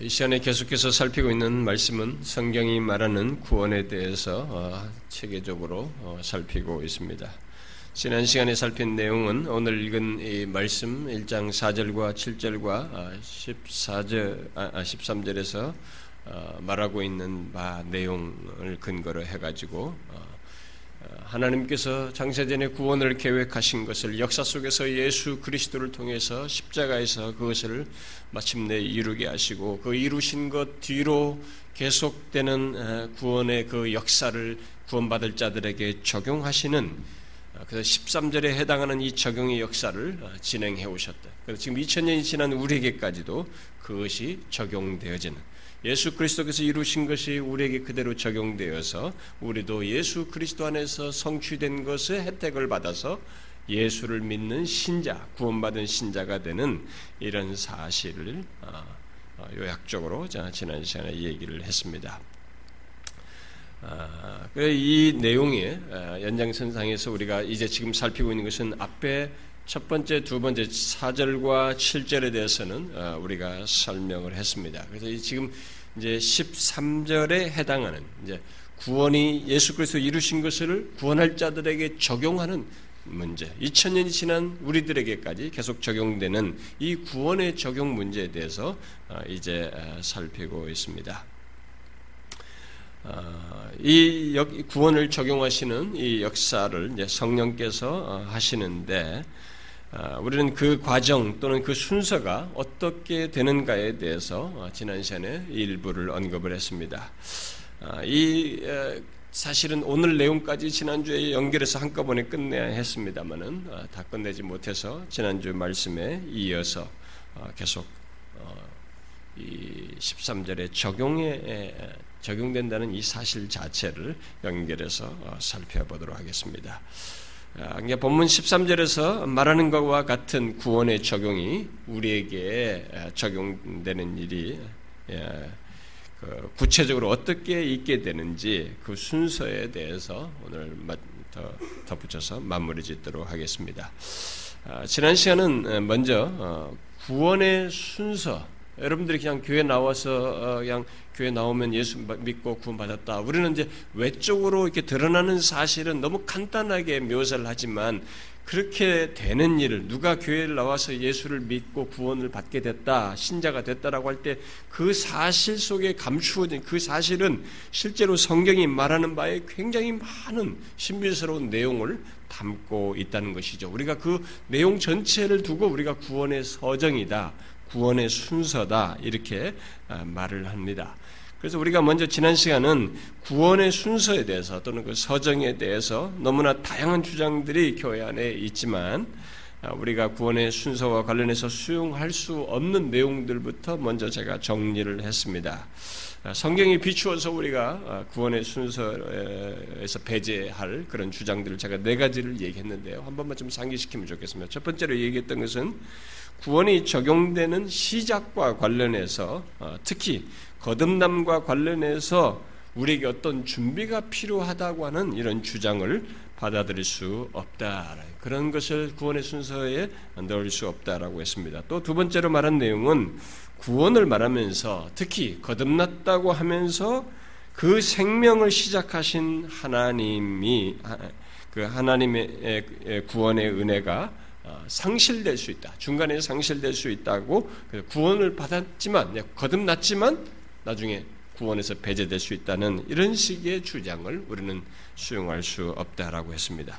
이 시간에 계속해서 살피고 있는 말씀은 성경이 말하는 구원에 대해서 어, 체계적으로 어, 살피고 있습니다. 지난 시간에 살핀 내용은 오늘 읽은 이 말씀 1장 4절과 7절과 14절, 아, 13절에서 아, 어, 말하고 있는 바 내용을 근거로 해가지고 하나님께서 장세전에 구원을 계획하신 것을 역사 속에서 예수 그리스도를 통해서 십자가에서 그것을 마침내 이루게 하시고 그 이루신 것 뒤로 계속되는 구원의 그 역사를 구원받을 자들에게 적용하시는 그래서 13절에 해당하는 이 적용의 역사를 어, 진행해 오셨다. 그래서 지금 2000년이 지난 우리에게까지도 그것이 적용되어지는 예수 그리스도께서 이루신 것이 우리에게 그대로 적용되어서 우리도 예수 그리스도 안에서 성취된 것의 혜택을 받아서 예수를 믿는 신자, 구원받은 신자가 되는 이런 사실을 어, 어, 요약적으로 지난 시간에 얘기를 했습니다. 아, 이 내용의 어, 연장선상에서 우리가 이제 지금 살피고 있는 것은 앞에 첫 번째, 두 번째 4절과 7절에 대해서는 어, 우리가 설명을 했습니다. 그래서 지금 이제 13절에 해당하는 이제 구원이 예수 그리스도 이루신 것을 구원할 자들에게 적용하는 문제, 2000년이 지난 우리들에게까지 계속 적용되는 이 구원의 적용 문제에 대해서 어, 이제 살피고 있습니다. 이 구원을 적용하시는 이 역사를 성령께서 하시는데 아, 우리는 그 과정 또는 그 순서가 어떻게 되는가에 대해서 어, 지난 시간에 일부를 언급을 했습니다. 아, 이 사실은 오늘 내용까지 지난주에 연결해서 한꺼번에 끝내야 했습니다만은 아, 다 끝내지 못해서 지난주 말씀에 이어서 어, 계속 어, 이 13절의 적용에 적용된다는 이 사실 자체를 연결해서 살펴보도록 하겠습니다. 아, 이게 본문 13절에서 말하는 것과 같은 구원의 적용이 우리에게 적용되는 일이 그 구체적으로 어떻게 있게 되는지 그 순서에 대해서 오늘 더 덧붙여서 마무리 짓도록 하겠습니다. 아, 지난 시간은 먼저 어, 구원의 순서, 여러분들이 그냥 교회 나와서 어, 그냥 교회 나오면 예수 믿고 구원받았다. 우리는 이제 외적으로 이렇게 드러나는 사실은 너무 간단하게 묘사를 하지만 그렇게 되는 일을 누가 교회를 나와서 예수를 믿고 구원을 받게 됐다, 신자가 됐다라고 할 때 그 사실 속에 감추어진 그 사실은 실제로 성경이 말하는 바에 굉장히 많은 신비스러운 내용을 담고 있다는 것이죠. 우리가 그 내용 전체를 두고 우리가 구원의 서정이다, 구원의 순서다 이렇게 아, 말을 합니다. 그래서 우리가 먼저 지난 시간은 구원의 순서에 대해서 또는 그 서정에 대해서 너무나 다양한 주장들이 교회 안에 있지만 아, 우리가 구원의 순서와 관련해서 수용할 수 없는 내용들부터 먼저 제가 정리를 했습니다. 아, 성경이 비추어서 우리가 아, 구원의 순서에서 배제할 그런 주장들을 제가 네 가지를 얘기했는데요. 한 번만 좀 상기시키면 좋겠습니다. 첫 번째로 얘기했던 것은 구원이 적용되는 시작과 관련해서 특히 거듭남과 관련해서 우리에게 어떤 준비가 필요하다고 하는 이런 주장을 받아들일 수 없다. 그런 것을 구원의 순서에 넣을 수 없다라고 했습니다. 또 두 번째로 말한 내용은 구원을 말하면서 특히 거듭났다고 하면서 그 생명을 시작하신 하나님이 그 하나님의 구원의 은혜가 어, 상실될 수 있다. 중간에 상실될 수 있다고 구원을 받았지만 거듭났지만 나중에 구원에서 배제될 수 있다는 이런 식의 주장을 우리는 수용할 수 없다라고 했습니다.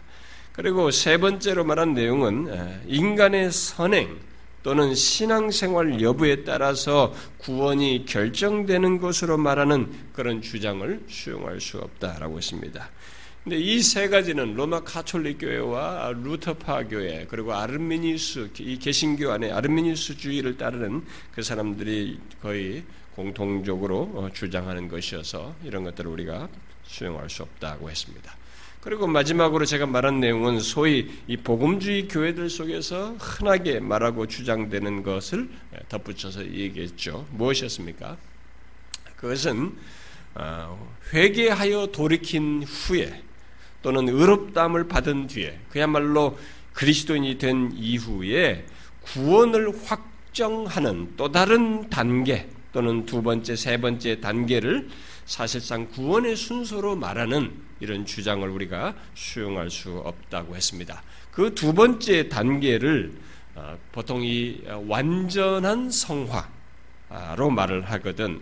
그리고 세 번째로 말한 내용은 인간의 선행 또는 신앙생활 여부에 따라서 구원이 결정되는 것으로 말하는 그런 주장을 수용할 수 없다라고 했습니다. 근데 이 세 가지는 로마 카톨릭 교회와 루터파 교회 그리고 아르미니스 이 개신교 안에 아르미니스 주의를 따르는 그 사람들이 거의 공통적으로 어, 주장하는 것이어서 이런 것들을 우리가 수용할 수 없다고 했습니다. 그리고 마지막으로 제가 말한 내용은 소위 이 복음주의 교회들 속에서 흔하게 말하고 주장되는 것을 덧붙여서 얘기했죠. 무엇이었습니까? 그것은 어, 회개하여 돌이킨 후에 또는 의롭다함을 받은 뒤에 그야말로 그리스도인이 된 이후에 구원을 확정하는 또 다른 단계 또는 두 번째, 세 번째 단계를 사실상 구원의 순서로 말하는 이런 주장을 우리가 수용할 수 없다고 했습니다. 그 두 번째 단계를 어, 보통 이 완전한 성화로 말을 하거든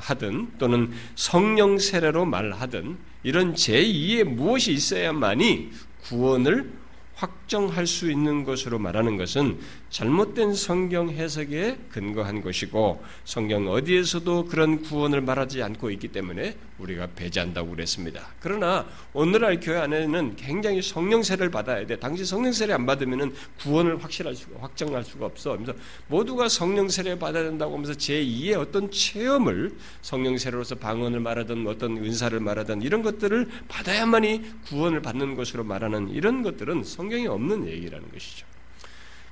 하든 또는 성령 세례로 말하든 이런 제2의 무엇이 있어야만이 구원을 확 정할 수 있는 것으로 말하는 것은 잘못된 성경 해석에 근거한 것이고 성경 어디에서도 그런 구원을 말하지 않고 있기 때문에 우리가 배제한다고 그랬습니다. 그러나 오늘날 교회 안에는 굉장히 성령 세례를 받아야 돼. 당시 성령 세례 안 받으면은 구원을 확실할 수가 확정할 수가 없어. 그래서 모두가 성령 세례 받아야 된다고 하면서 제2의 어떤 체험을 성령 세례로서 방언을 말하든 어떤 은사를 말하든 이런 것들을 받아야만이 구원을 받는 것으로 말하는 이런 것들은 성경에 없는 얘기라는 것이죠.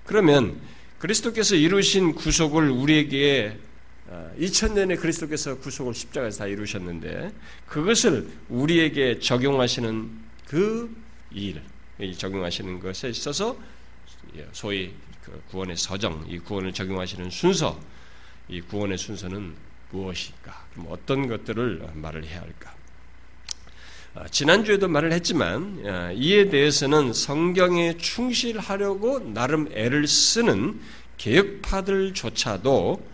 그러면 그리스도께서 이루신 구속을 우리에게 2000년에 아, 그리스도께서 구속을 십자가에서 다 이루셨는데 그것을 우리에게 적용하시는 그 일, 적용하시는 것에 있어서 소위 그 구원의 서정, 이 구원을 적용하시는 순서, 이 구원의 순서는 무엇일까? 어떤 것들을 말을 해야 할까? 아, 지난주에도 말을 했지만 아, 이에 대해서는 성경에 충실하려고 나름 애를 쓰는 개혁파들조차도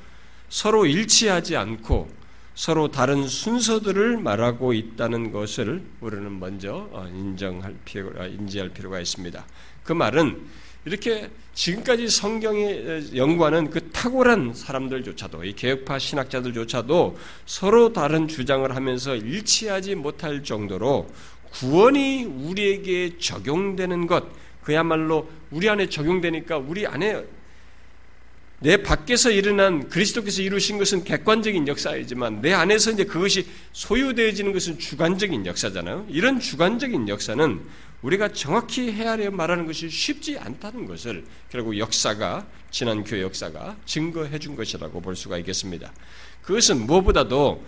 서로 일치하지 않고 서로 다른 순서들을 말하고 있다는 것을 우리는 먼저 어, 인정할 필요, 아, 인지할 필요가 있습니다. 그 말은 이렇게 지금까지 성경에 연구하는 그 탁월한 사람들조차도 이 개혁파 신학자들조차도 서로 다른 주장을 하면서 일치하지 못할 정도로 구원이 우리에게 적용되는 것 그야말로 우리 안에 적용되니까 우리 안에 내 밖에서 일어난 그리스도께서 이루신 것은 객관적인 역사이지만 내 안에서 이제 그것이 소유되어지는 것은 주관적인 역사잖아요. 이런 주관적인 역사는 우리가 정확히 헤아려 말하는 것이 쉽지 않다는 것을 결국 역사가 지난 교회 역사가 증거해 준 것이라고 볼 수가 있겠습니다. 그것은 무엇보다도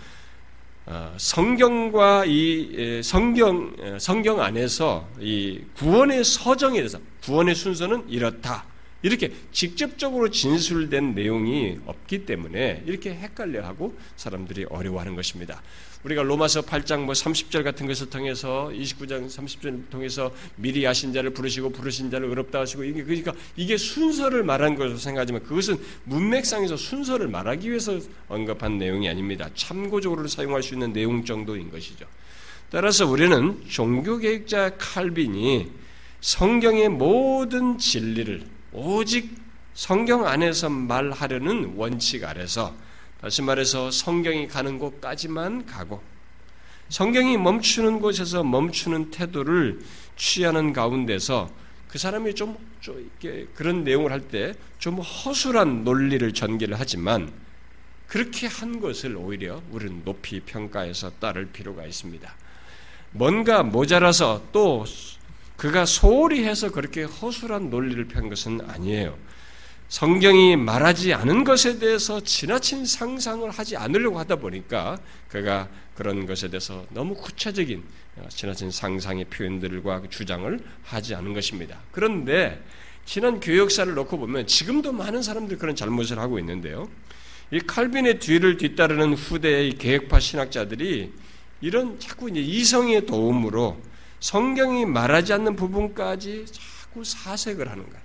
어, 성경과 이 성경 성경 안에서 이 구원의 서정에 대해서 구원의 순서는 이렇다. 이렇게 직접적으로 진술된 내용이 없기 때문에 이렇게 헷갈려하고 사람들이 어려워하는 것입니다. 우리가 로마서 8장 뭐 30절 같은 것을 통해서 29장 30절 통해서 미리 하신 자를 부르시고 부르신 자를 의롭다 하시고 이게 그러니까 이게 순서를 말한 것으로 생각하지만 그것은 문맥상에서 순서를 말하기 위해서 언급한 내용이 아닙니다. 참고적으로 사용할 수 있는 내용 정도인 것이죠. 따라서 우리는 종교개혁자 칼빈이 성경의 모든 진리를 오직 성경 안에서 말하려는 원칙 아래서 다시 말해서 성경이 가는 곳까지만 가고 성경이 멈추는 곳에서 멈추는 태도를 취하는 가운데서 그 사람이 좀, 좀 이렇게 그런 내용을 할 때 좀 허술한 논리를 전개를 하지만 그렇게 한 것을 오히려 우리는 높이 평가해서 따를 필요가 있습니다. 뭔가 모자라서 또 그가 소홀히 해서 그렇게 허술한 논리를 편 것은 아니에요. 성경이 말하지 않은 것에 대해서 지나친 상상을 하지 않으려고 하다 보니까 그가 그런 것에 대해서 너무 구체적인 어, 지나친 상상의 표현들과 주장을 하지 않은 것입니다. 그런데 지난 교역사를 놓고 보면 지금도 많은 사람들이 그런 잘못을 하고 있는데요. 이 칼빈의 뒤를 뒤따르는 후대의 개혁파 신학자들이 이런 자꾸 이제 이성의 도움으로 성경이 말하지 않는 부분까지 자꾸 사색을 하는 거예요.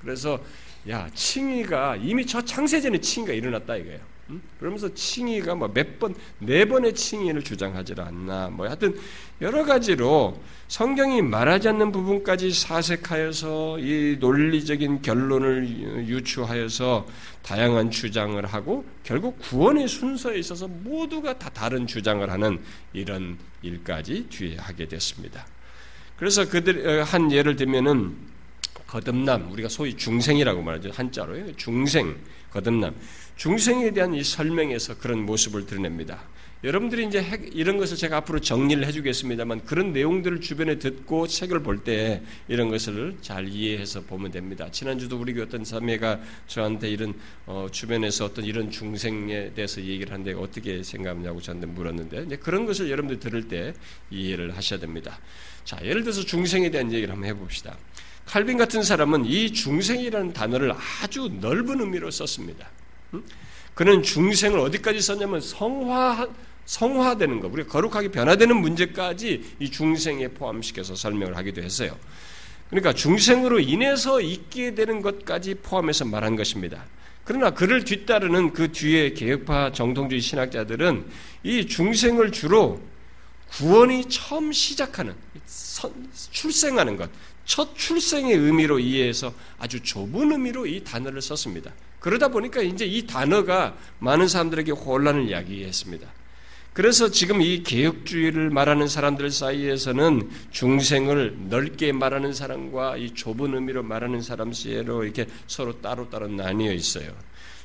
그래서 야 칭의가 이미 저 창세전에 칭의가 일어났다 이거예요. 음? 그러면서 칭의가 뭐 몇 번, 네 번의 칭의를 주장하지 않나, 뭐 하여튼 여러 가지로 성경이 말하지 않는 부분까지 사색하여서 이 논리적인 결론을 유추하여서 다양한 주장을 하고 결국 구원의 순서에 있어서 모두가 다 다른 주장을 하는 이런 일까지 뒤에 하게 됐습니다. 그래서 그들 어, 한 예를 들면은 거듭남 우리가 소위 중생이라고 말하죠 한자로요 중생 거듭남 중생에 대한 이 설명에서 그런 모습을 드러냅니다. 여러분들이 이제 이런 것을 제가 앞으로 정리를 해주겠습니다만 그런 내용들을 주변에 듣고 책을 볼 때 이런 것을 잘 이해해서 보면 됩니다. 지난주도 우리 어떤 자매가 저한테 이런 어, 주변에서 어떤 이런 중생에 대해서 얘기를 하는데 어떻게 생각하냐고 저한테 물었는데 이제 그런 것을 여러분들 들을 때 이해를 하셔야 됩니다. 자, 예를 들어서 중생에 대한 얘기를 한번 해봅시다. 칼빈 같은 사람은 이 중생이라는 단어를 아주 넓은 의미로 썼습니다. 그는 중생을 어디까지 썼냐면 성화 성화되는 것, 우리가 거룩하게 변화되는 문제까지 이 중생에 포함시켜서 설명을 하기도 했어요. 그러니까 중생으로 인해서 있게 되는 것까지 포함해서 말한 것입니다. 그러나 그를 뒤따르는 그 뒤에 개혁파 정통주의 신학자들은 이 중생을 주로 구원이 처음 시작하는 출생하는 것, 첫 출생의 의미로 이해해서 아주 좁은 의미로 이 단어를 썼습니다. 그러다 보니까 이제 이 단어가 많은 사람들에게 혼란을 야기했습니다. 그래서 지금 이 개혁주의를 말하는 사람들 사이에서는 중생을 넓게 말하는 사람과 이 좁은 의미로 말하는 사람 사이로 이렇게 서로 따로따로 나뉘어 있어요.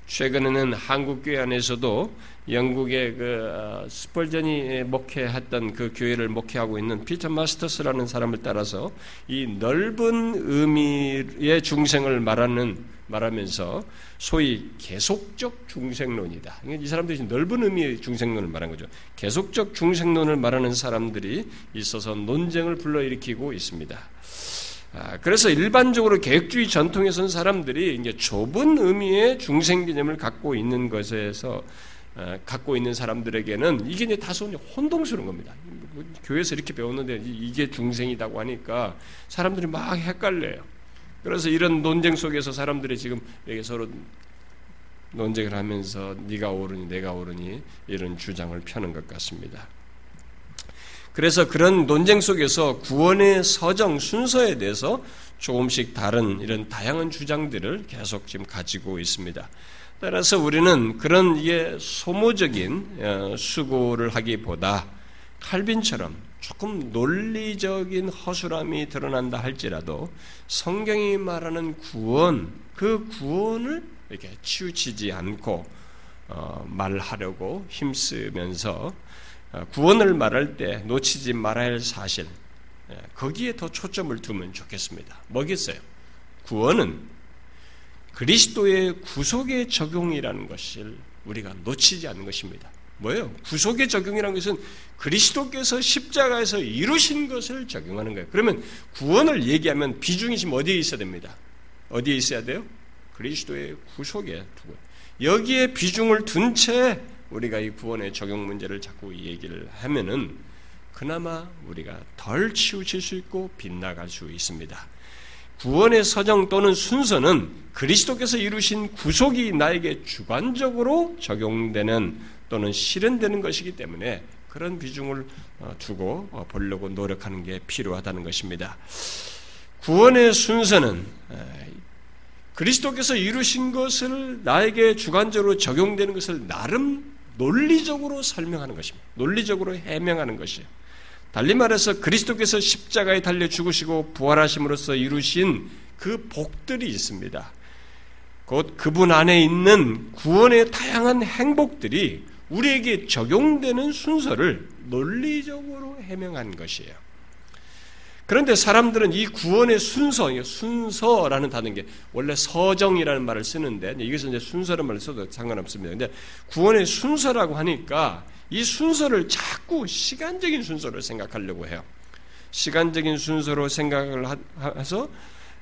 최근에는 한국 교회 안에서도 영국의 그 어, 스펄전이 목회했던 그 교회를 목회하고 있는 피터 마스터스라는 사람을 따라서 이 넓은 의미의 중생을 말하는 말하면서 소위 계속적 중생론이다. 이 사람들이 넓은 의미의 중생론을 말한 거죠. 계속적 중생론을 말하는 사람들이 있어서 논쟁을 불러일으키고 있습니다. 아, 그래서 일반적으로 계획주의 전통에 선 사람들이 이제 좁은 의미의 중생 개념을 갖고 있는 것에서 어, 갖고 있는 사람들에게는 이게 이제 다소 혼동스러운 겁니다. 교회에서 이렇게 배웠는데 이게 중생이라고 하니까 사람들이 막 헷갈려요. 그래서 이런 논쟁 속에서 사람들이 지금 이게 서로 논쟁을 하면서 네가 옳으니 내가 옳으니 이런 주장을 펴는 것 같습니다. 그래서 그런 논쟁 속에서 구원의 서정 순서에 대해서 조금씩 다른 이런 다양한 주장들을 계속 지금 가지고 있습니다. 따라서 우리는 그런 이게 소모적인 어, 수고를 하기보다 칼빈처럼 조금 논리적인 허술함이 드러난다 할지라도 성경이 말하는 구원, 그 구원을 이렇게 치우치지 않고 어, 말하려고 힘쓰면서 어, 구원을 말할 때 놓치지 말아야 할 사실, 예, 거기에 더 초점을 두면 좋겠습니다. 뭐겠어요? 구원은 그리스도의 구속의 적용이라는 것을 우리가 놓치지 않는 것입니다. 뭐예요? 구속의 적용이라는 것은 그리스도께서 십자가에서 이루신 것을 적용하는 거예요. 그러면 구원을 얘기하면 비중이 지금 어디에 있어야 됩니다. 어디에 있어야 돼요? 그리스도의 구속에 두고 여기에 비중을 둔 채 우리가 이 구원의 적용 문제를 자꾸 얘기를 하면은 그나마 우리가 덜 치우칠 수 있고 빗나갈 수 있습니다. 구원의 서정 또는 순서는 그리스도께서 이루신 구속이 나에게 주관적으로 적용되는 또는 실현되는 것이기 때문에 그런 비중을 어, 두고 어, 보려고 노력하는 게 필요하다는 것입니다. 구원의 순서는 그리스도께서 이루신 것을 나에게 주관적으로 적용되는 것을 나름 논리적으로 설명하는 것입니다. 논리적으로 해명하는 것이에요. 달리 말해서 그리스도께서 십자가에 달려 죽으시고 부활하심으로써 이루신 그 복들이 있습니다. 곧 그분 안에 있는 구원의 다양한 행복들이 우리에게 적용되는 순서를 논리적으로 해명한 것이에요. 그런데 사람들은 이 구원의 순서, 순서라는 단어인 게 원래 서정이라는 말을 쓰는데 이것은 이제 순서라는 말을 써도 상관없습니다. 근데 구원의 순서라고 하니까 이 순서를 자꾸 시간적인 순서로 생각하려고 해요. 시간적인 순서로 생각을 해서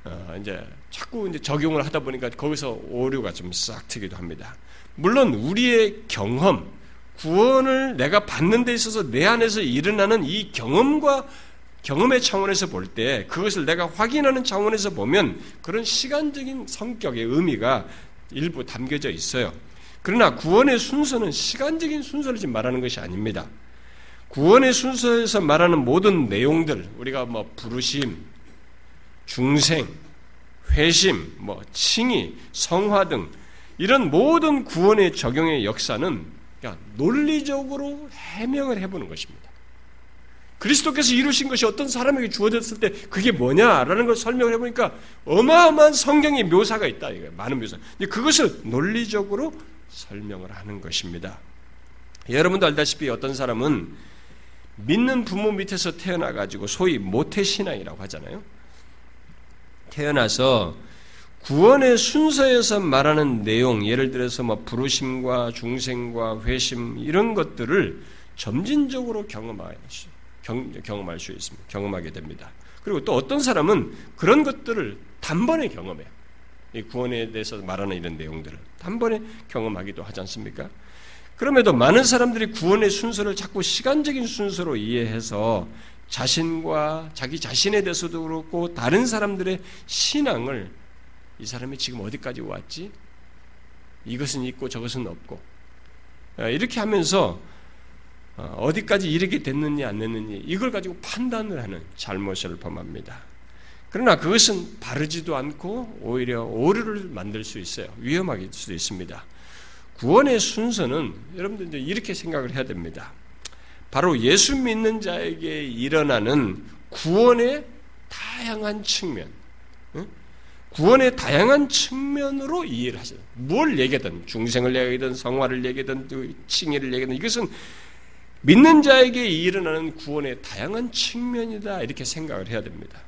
어 이제 자꾸 이제 적용을 하다 보니까 거기서 오류가 좀 싹 트기도 합니다. 물론 우리의 경험, 구원을 내가 받는 데 있어서 내 안에서 일어나는 이 경험과 경험의 차원에서 볼 때 그것을 내가 확인하는 차원에서 보면 그런 시간적인 성격의 의미가 일부 담겨져 있어요. 그러나 구원의 순서는 시간적인 순서를 지금 말하는 것이 아닙니다. 구원의 순서에서 말하는 모든 내용들, 우리가 뭐 부르심, 중생, 회심, 뭐 칭의, 성화 등 이런 모든 구원의 적용의 역사는 논리적으로 해명을 해보는 것입니다. 그리스도께서 이루신 것이 어떤 사람에게 주어졌을 때 그게 뭐냐라는 걸 설명을 해보니까 어마어마한 성경의 묘사가 있다. 이거예요. 많은 묘사. 그것을 논리적으로 설명을 하는 것입니다. 여러분도 알다시피 어떤 사람은 믿는 부모 밑에서 태어나가지고 소위 모태신앙이라고 하잖아요. 태어나서 구원의 순서에서 말하는 내용, 예를 들어서 뭐 부르심과 중생과 회심 이런 것들을 점진적으로 경험하죠. 경, 경험할 수 있습니다. 경험하게 됩니다. 그리고 또 어떤 사람은 그런 것들을 단번에 경험해요. 이 구원에 대해서 말하는 이런 내용들을 한 번에 경험하기도 하지 않습니까? 그럼에도 많은 사람들이 구원의 순서를 자꾸 시간적인 순서로 이해해서 자신과 자기 자신에 대해서도 그렇고 다른 사람들의 신앙을 이 사람이 지금 어디까지 왔지? 이것은 있고 저것은 없고 아, 이렇게 하면서 어, 어디까지 이르게 됐느냐 안 됐느냐 이걸 가지고 판단을 하는 잘못을 범합니다. 그러나 그것은 바르지도 않고 오히려 오류를 만들 수 있어요. 위험하게 수도 있습니다. 구원의 순서는 여러분들 이제 이렇게 생각을 해야 됩니다. 바로 예수 믿는 자에게 일어나는 구원의 다양한 측면, 구원의 다양한 측면으로 이해를 하세요. 뭘 얘기든 중생을 얘기든 성화를 얘기든 칭의를 얘기든 이것은 믿는 자에게 일어나는 구원의 다양한 측면이다 이렇게 생각을 해야 됩니다.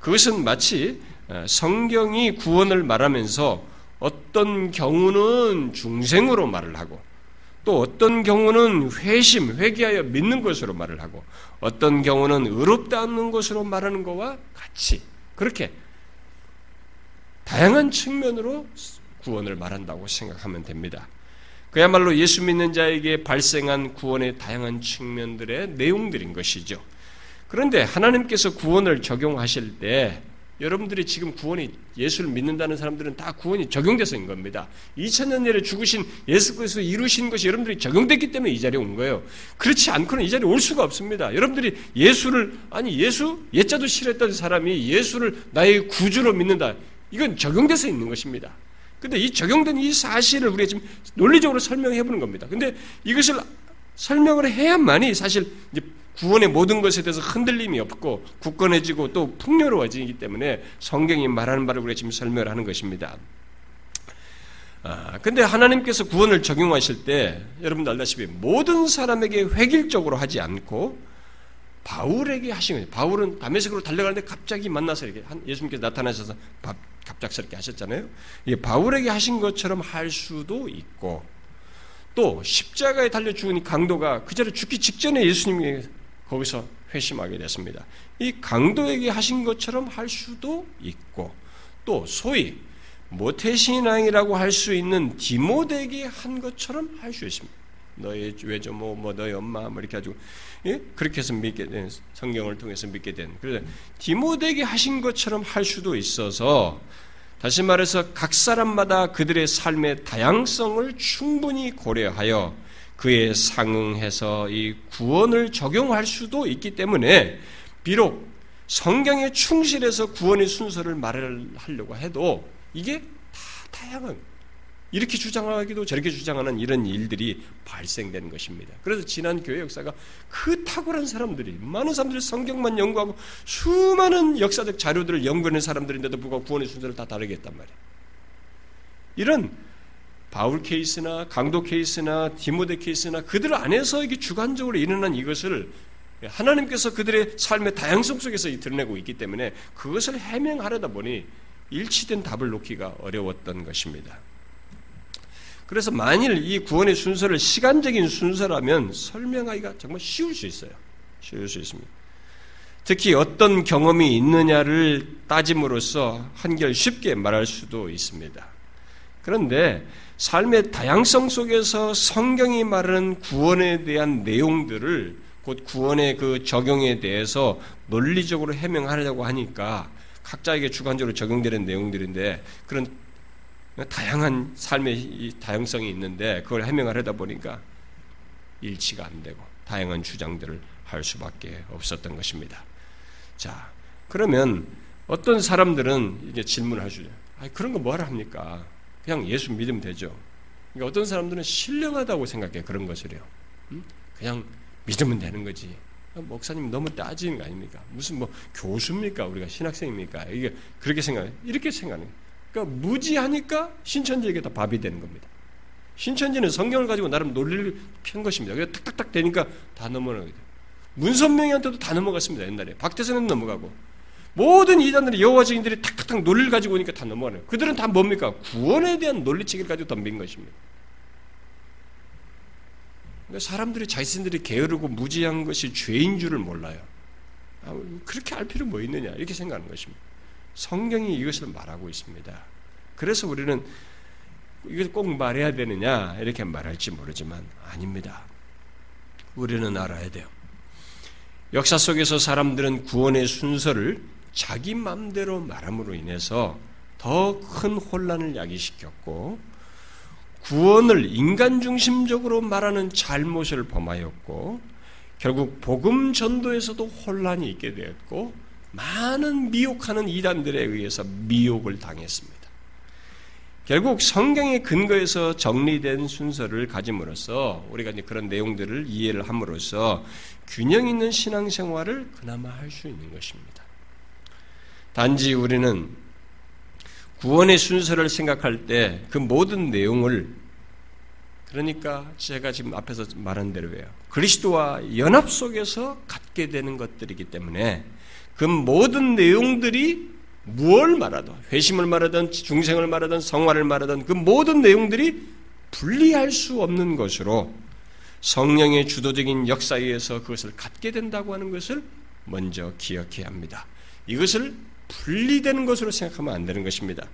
그것은 마치 어, 성경이 구원을 말하면서 어떤 경우는 중생으로 말을 하고 또 어떤 경우는 회심, 회개하여 믿는 것으로 말을 하고 어떤 경우는 의롭다 않는 것으로 말하는 것과 같이 그렇게 다양한 측면으로 구원을 말한다고 생각하면 됩니다. 그야말로 예수 믿는 자에게 발생한 구원의 다양한 측면들의 내용들인 것이죠. 그런데 하나님께서 구원을 적용하실 때 여러분들이 지금 구원이 예수를 믿는다는 사람들은 다 구원이 적용돼서인 겁니다. 2000년 전에 죽으신 예수께서 이루신 것이 여러분들이 적용됐기 때문에 이 자리에 온 거예요. 그렇지 않고는 이 자리에 올 수가 없습니다. 여러분들이 예수를 아니 예수 예자도 싫었던 사람이 예수를 나의 구주로 믿는다. 이건 적용돼서 있는 것입니다. 근데 이 적용된 이 사실을 우리가 지금 논리적으로 설명해 보는 겁니다. 근데 이것을 설명을 해야만이 사실 구원의 모든 것에 대해서 흔들림이 없고 굳건해지고 또 풍요로워지기 때문에 성경이 말하는 바를 우리가 지금 설명을 하는 것입니다. 아, 근데 하나님께서 구원을 적용하실 때 여러분도 알다시피 모든 사람에게 획일적으로 하지 않고 바울에게 하신 거예요. 바울은 담에색으로 달려가는데 갑자기 만나서 이렇게 예수님께서 나타나셔서 갑작스럽게 하셨잖아요. 이 바울에게 하신 것처럼 할 수도 있고 또 십자가에 달려 죽은 강도가 그 자리에 죽기 직전에 예수님이 거기서 회심하게 됐습니다. 이 강도에게 하신 것처럼 할 수도 있고 또 소위 모태신앙이라고 할 수 있는 디모데에게 한 것처럼 할 수 있습니다. 너의 외조모, 뭐 너의 엄마, 뭐 이렇게 가지고 예? 그렇게 해서 믿게 된 성경을 통해서 믿게 된 그래서 디모데에게 하신 것처럼 할 수도 있어서 다시 말해서 각 사람마다 그들의 삶의 다양성을 충분히 고려하여 그에 상응해서 이 구원을 적용할 수도 있기 때문에 비록 성경에 충실해서 구원의 순서를 말을 하려고 해도 이게 다 다양한 이렇게 주장하기도 저렇게 주장하는 이런 일들이 발생되는 것입니다. 그래서 지난 교회 역사가 그 탁월한 사람들이 많은 사람들이 성경만 연구하고 수많은 역사적 자료들을 연구하는 사람들인데도 불구하고 구원의 순서를 다 다르게 했단 말이에요. 이런 바울 케이스나 강도 케이스나 디모데 케이스나 그들 안에서 이게 주관적으로 일어난 이것을 하나님께서 그들의 삶의 다양성 속에서 드러내고 있기 때문에 그것을 해명하려다 보니 일치된 답을 놓기가 어려웠던 것입니다. 그래서 만일 이 구원의 순서를 시간적인 순서라면 설명하기가 정말 쉬울 수 있어요. 쉬울 수 있습니다. 특히 어떤 경험이 있느냐를 따짐으로써 한결 쉽게 말할 수도 있습니다. 그런데 삶의 다양성 속에서 성경이 말하는 구원에 대한 내용들을 곧 구원의 그 적용에 대해서 논리적으로 해명하려고 하니까 각자에게 주관적으로 적용되는 내용들인데 그런 다양한 삶의 다양성이 있는데 그걸 해명하려다 보니까 일치가 안 되고 다양한 주장들을 할 수밖에 없었던 것입니다. 자, 그러면 어떤 사람들은 이제 질문을 하죠. 아, 그런 거 뭐하러 합니까? 그냥 예수 믿으면 되죠. 그러니까 어떤 사람들은 신령하다고 생각해 그런 것을요. 그냥 믿으면 되는 거지. 목사님 너무 따지는 거 아닙니까? 무슨 뭐 교수입니까? 우리가 신학생입니까? 이게 그렇게 생각해. 이렇게 생각하는 그러니까 무지하니까 신천지에게 다 밥이 되는 겁니다. 신천지는 성경을 가지고 나름 논리를 편 것입니다. 그래서 탁탁탁 되니까 다 넘어가게 돼요. 문선명이한테도 다 넘어갔습니다. 옛날에. 박태선은 넘어가고. 모든 이단들이 여호와 증인들이 탁탁탁 논리를 가지고 오니까 다 넘어가네요. 그들은 다 뭡니까? 구원에 대한 논리체계를 가지고 덤빈 것입니다. 그러니까 사람들이 자신들이 게으르고 무지한 것이 죄인 줄을 몰라요. 아, 그렇게 알 필요 뭐 있느냐 이렇게 생각하는 것입니다. 성경이 이것을 말하고 있습니다. 그래서 우리는 이걸 꼭 말해야 되느냐 이렇게 말할지 모르지만 아닙니다. 우리는 알아야 돼요. 역사 속에서 사람들은 구원의 순서를 자기 마음대로 말함으로 인해서 더 큰 혼란을 야기시켰고 구원을 인간 중심적으로 말하는 잘못을 범하였고 결국 복음 전도에서도 혼란이 있게 되었고 많은 미혹하는 이단들에 의해서 미혹을 당했습니다. 결국 성경의 근거에서 정리된 순서를 가짐으로써 우리가 이제 그런 내용들을 이해를 함으로써 균형 있는 신앙생활을 그나마 할 수 있는 것입니다. 단지 우리는 구원의 순서를 생각할 때 그 모든 내용을 그러니까 제가 지금 앞에서 말한 대로예요. 그리스도와 연합 속에서 갖게 되는 것들이기 때문에 그 모든 내용들이 무엇을 말하든 회심을 말하든 중생을 말하든 성화를 말하든 그 모든 내용들이 분리할 수 없는 것으로 성령의 주도적인 역사에 의해서 그것을 갖게 된다고 하는 것을 먼저 기억해야 합니다. 이것을 분리되는 것으로 생각하면 안 되는 것입니다.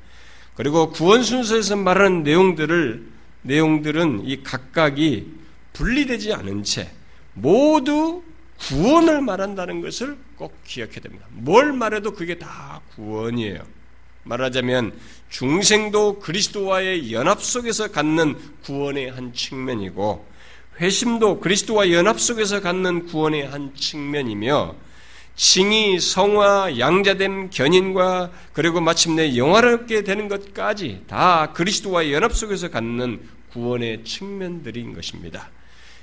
그리고 구원 순서에서 말하는 내용들을 내용들은 이 각각이 분리되지 않은 채 모두 구원을 말한다는 것을 꼭 기억해야 됩니다. 뭘 말해도 그게 다 구원이에요. 말하자면 중생도 그리스도와의 연합 속에서 갖는 구원의 한 측면이고 회심도 그리스도와 연합 속에서 갖는 구원의 한 측면이며 칭의, 성화, 양자됨, 견인과 그리고 마침내 영화롭게 되는 것까지 다 그리스도와 연합 속에서 갖는 구원의 측면들인 것입니다.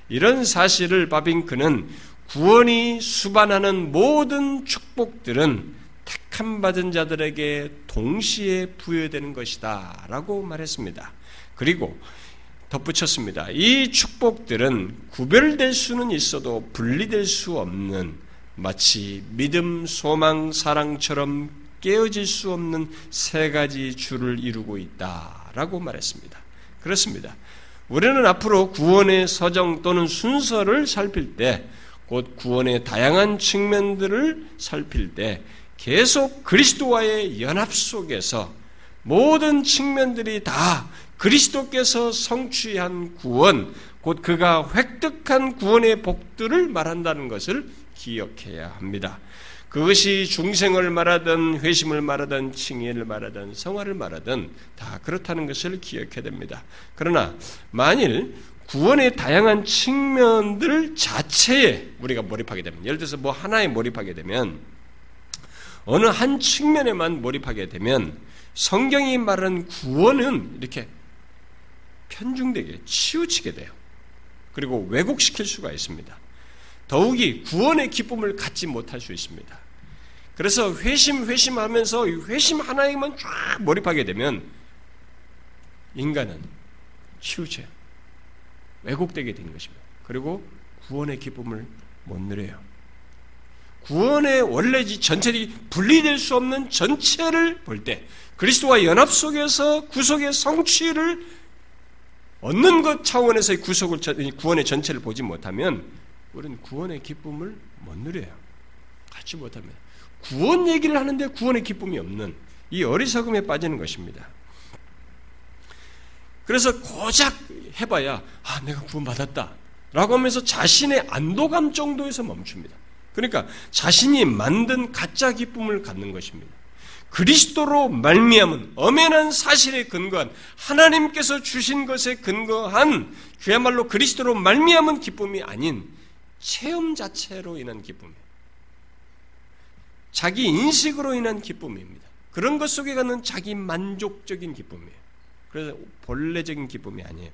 이런 사실을 바빙크는 구원이 수반하는 모든 축복들은 택함 받은 자들에게 동시에 부여되는 것이다. 라고 말했습니다. 그리고 덧붙였습니다. 이 축복들은 구별될 수는 있어도 분리될 수 없는 마치 믿음, 소망, 사랑처럼 깨어질 수 없는 세 가지 줄을 이루고 있다라고 말했습니다. 그렇습니다. 우리는 앞으로 구원의 서정 또는 순서를 살필 때, 곧 구원의 다양한 측면들을 살필 때, 계속 그리스도와의 연합 속에서 모든 측면들이 다 그리스도께서 성취한 구원, 곧 그가 획득한 구원의 복들을 말한다는 것을 기억해야 합니다. 그것이 중생을 말하든 회심을 말하든 칭의를 말하든 성화를 말하든 다 그렇다는 것을 기억해야 됩니다. 그러나 만일 구원의 다양한 측면들 자체에 우리가 몰입하게 되면 예를 들어서 뭐 하나에 몰입하게 되면 어느 한 측면에만 몰입하게 되면 성경이 말하는 구원은 이렇게 편중되게 치우치게 돼요. 그리고 왜곡시킬 수가 있습니다. 더욱이 구원의 기쁨을 갖지 못할 수 있습니다. 그래서 회심 회심하면서 회심 하나에만 쫙 몰입하게 되면 인간은 치우쳐요. 왜곡되게 되는 것입니다. 그리고 구원의 기쁨을 못 누려요. 구원의 원래 전체들이 분리될 수 없는 전체를 볼 때, 그리스도와 연합 속에서 구속의 성취를 얻는 것 차원에서의 구속을, 구원의 전체를 보지 못하면, 우리는 구원의 기쁨을 못 누려요. 갖지 못합니다. 구원 얘기를 하는데 구원의 기쁨이 없는 이 어리석음에 빠지는 것입니다. 그래서 고작 해봐야, 아, 내가 구원받았다. 라고 하면서 자신의 안도감 정도에서 멈춥니다. 그러니까 자신이 만든 가짜 기쁨을 갖는 것입니다. 그리스도로 말미암은 엄연한 사실에 근거한 하나님께서 주신 것에 근거한 그야말로 그리스도로 말미암은 기쁨이 아닌 체험 자체로 인한 기쁨이에요. 자기 인식으로 인한 기쁨입니다. 그런 것 속에 가는 자기 만족적인 기쁨이에요. 그래서 본래적인 기쁨이 아니에요.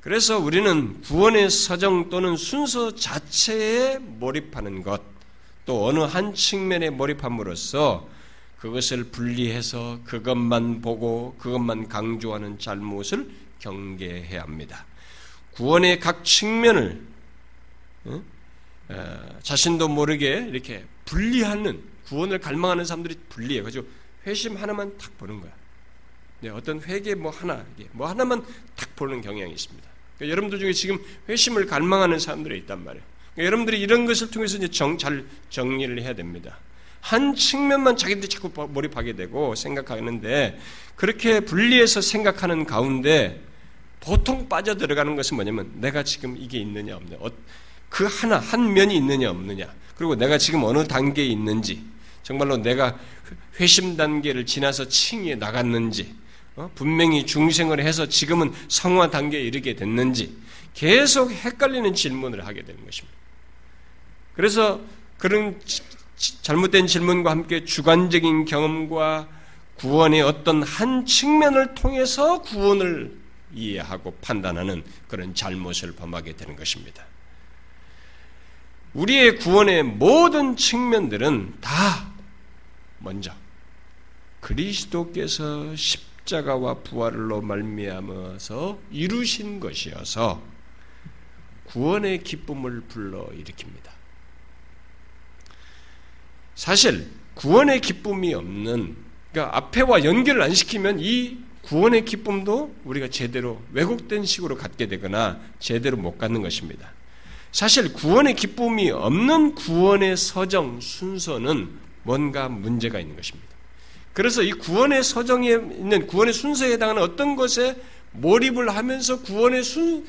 그래서 우리는 구원의 사정 또는 순서 자체에 몰입하는 것, 또 어느 한 측면에 몰입함으로써 그것을 분리해서 그것만 보고 그것만 강조하는 잘못을 경계해야 합니다. 구원의 각 측면을 어, 자신도 모르게 이렇게 분리하는 구원을 갈망하는 사람들이 분리해. 그래서 회심 하나만 탁 보는 거야. 네, 어떤 회계 뭐 하나, 뭐 하나만 탁 보는 경향이 있습니다. 그러니까 여러분들 중에 지금 회심을 갈망하는 사람들이 있단 말이에요. 그러니까 여러분들이 이런 것을 통해서 이제 정, 잘 정리를 해야 됩니다. 한 측면만 자기들이 자꾸 몰입하게 되고 생각하는데 그렇게 분리해서 생각하는 가운데 보통 빠져 들어가는 것은 뭐냐면 내가 지금 이게 있느냐 없느냐 어, 그 하나 한 면이 있느냐 없느냐 그리고 내가 지금 어느 단계에 있는지 정말로 내가 회심 단계를 지나서 칭에 나갔는지 어? 분명히 중생을 해서 지금은 성화 단계에 이르게 됐는지 계속 헷갈리는 질문을 하게 되는 것입니다. 그래서 그런 잘못된 질문과 함께 주관적인 경험과 구원의 어떤 한 측면을 통해서 구원을 이해하고 판단하는 그런 잘못을 범하게 되는 것입니다. 우리의 구원의 모든 측면들은 다 먼저 그리스도께서 십자가와 부활로 말미암아서 이루신 것이어서 구원의 기쁨을 불러 일으킵니다. 사실 구원의 기쁨이 없는 그러니까 앞에와 연결을 안 시키면 이 구원의 기쁨도 우리가 제대로 왜곡된 식으로 갖게 되거나 제대로 못 갖는 것입니다. 사실 구원의 기쁨이 없는 구원의 서정 순서는 뭔가 문제가 있는 것입니다. 그래서 이 구원의 서정에 있는 구원의 순서에 해당하는 어떤 것에 몰입을 하면서 구원의 순,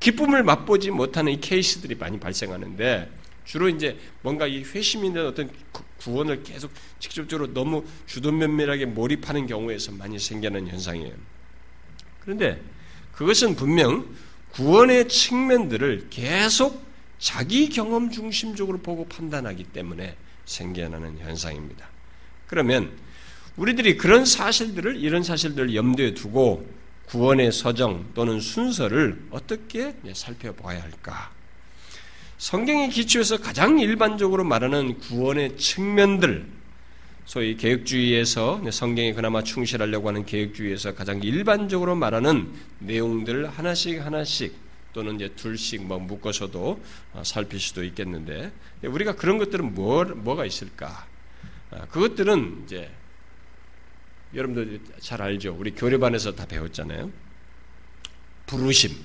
기쁨을 맛보지 못하는 이 케이스들이 많이 발생하는데 주로 이제 뭔가 이 회심이 있는 어떤 구원을 계속 직접적으로 너무 주도면밀하게 몰입하는 경우에서 많이 생기는 현상이에요. 그런데 그것은 분명 구원의 측면들을 계속 자기 경험 중심적으로 보고 판단하기 때문에 생겨나는 현상입니다. 그러면 우리들이 그런 사실들을 이런 사실들을 염두에 두고 구원의 서정 또는 순서를 어떻게 살펴봐야 할까? 성경의 기초에서 가장 일반적으로 말하는 구원의 측면들, 소위 개혁주의에서 성경에 그나마 충실하려고 하는 개혁주의에서 가장 일반적으로 말하는 내용들 하나씩 하나씩 또는 이제 둘씩 뭐 묶어서도 어, 살필 수도 있겠는데 우리가 그런 것들은 뭐, 뭐가 있을까? 아, 그것들은 이제 여러분들 잘 알죠. 우리 교례반에서 다 배웠잖아요. 부르심.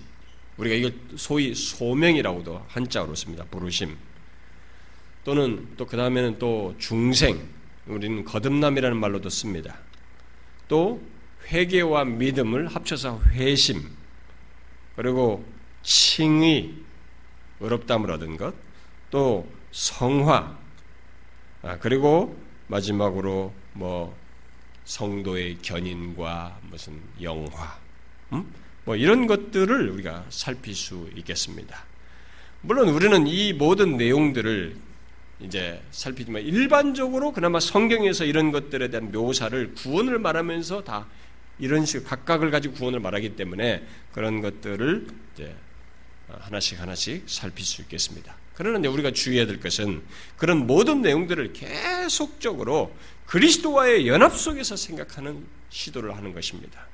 우리가 이걸 소위 소명이라고도 한자어로 씁니다. 부르심. 또는 또 그 다음에는 또 중생. 우리는 거듭남이라는 말로도 씁니다. 또 회개와 믿음을 합쳐서 회심. 그리고 칭의, 의롭담을 얻은 것. 또 성화. 아, 그리고 마지막으로 뭐 성도의 견인과 무슨 영화. 음? 뭐 이런 것들을 우리가 살필 수 있겠습니다. 물론 우리는 이 모든 내용들을 이제 살피지만 일반적으로 그나마 성경에서 이런 것들에 대한 묘사를 구원을 말하면서 다 이런 식 각각을 가지고 구원을 말하기 때문에 그런 것들을 이제 하나씩 하나씩 살필 수 있겠습니다. 그러나 우리가 주의해야 될 것은 그런 모든 내용들을 계속적으로 그리스도와의 연합 속에서 생각하는 시도를 하는 것입니다.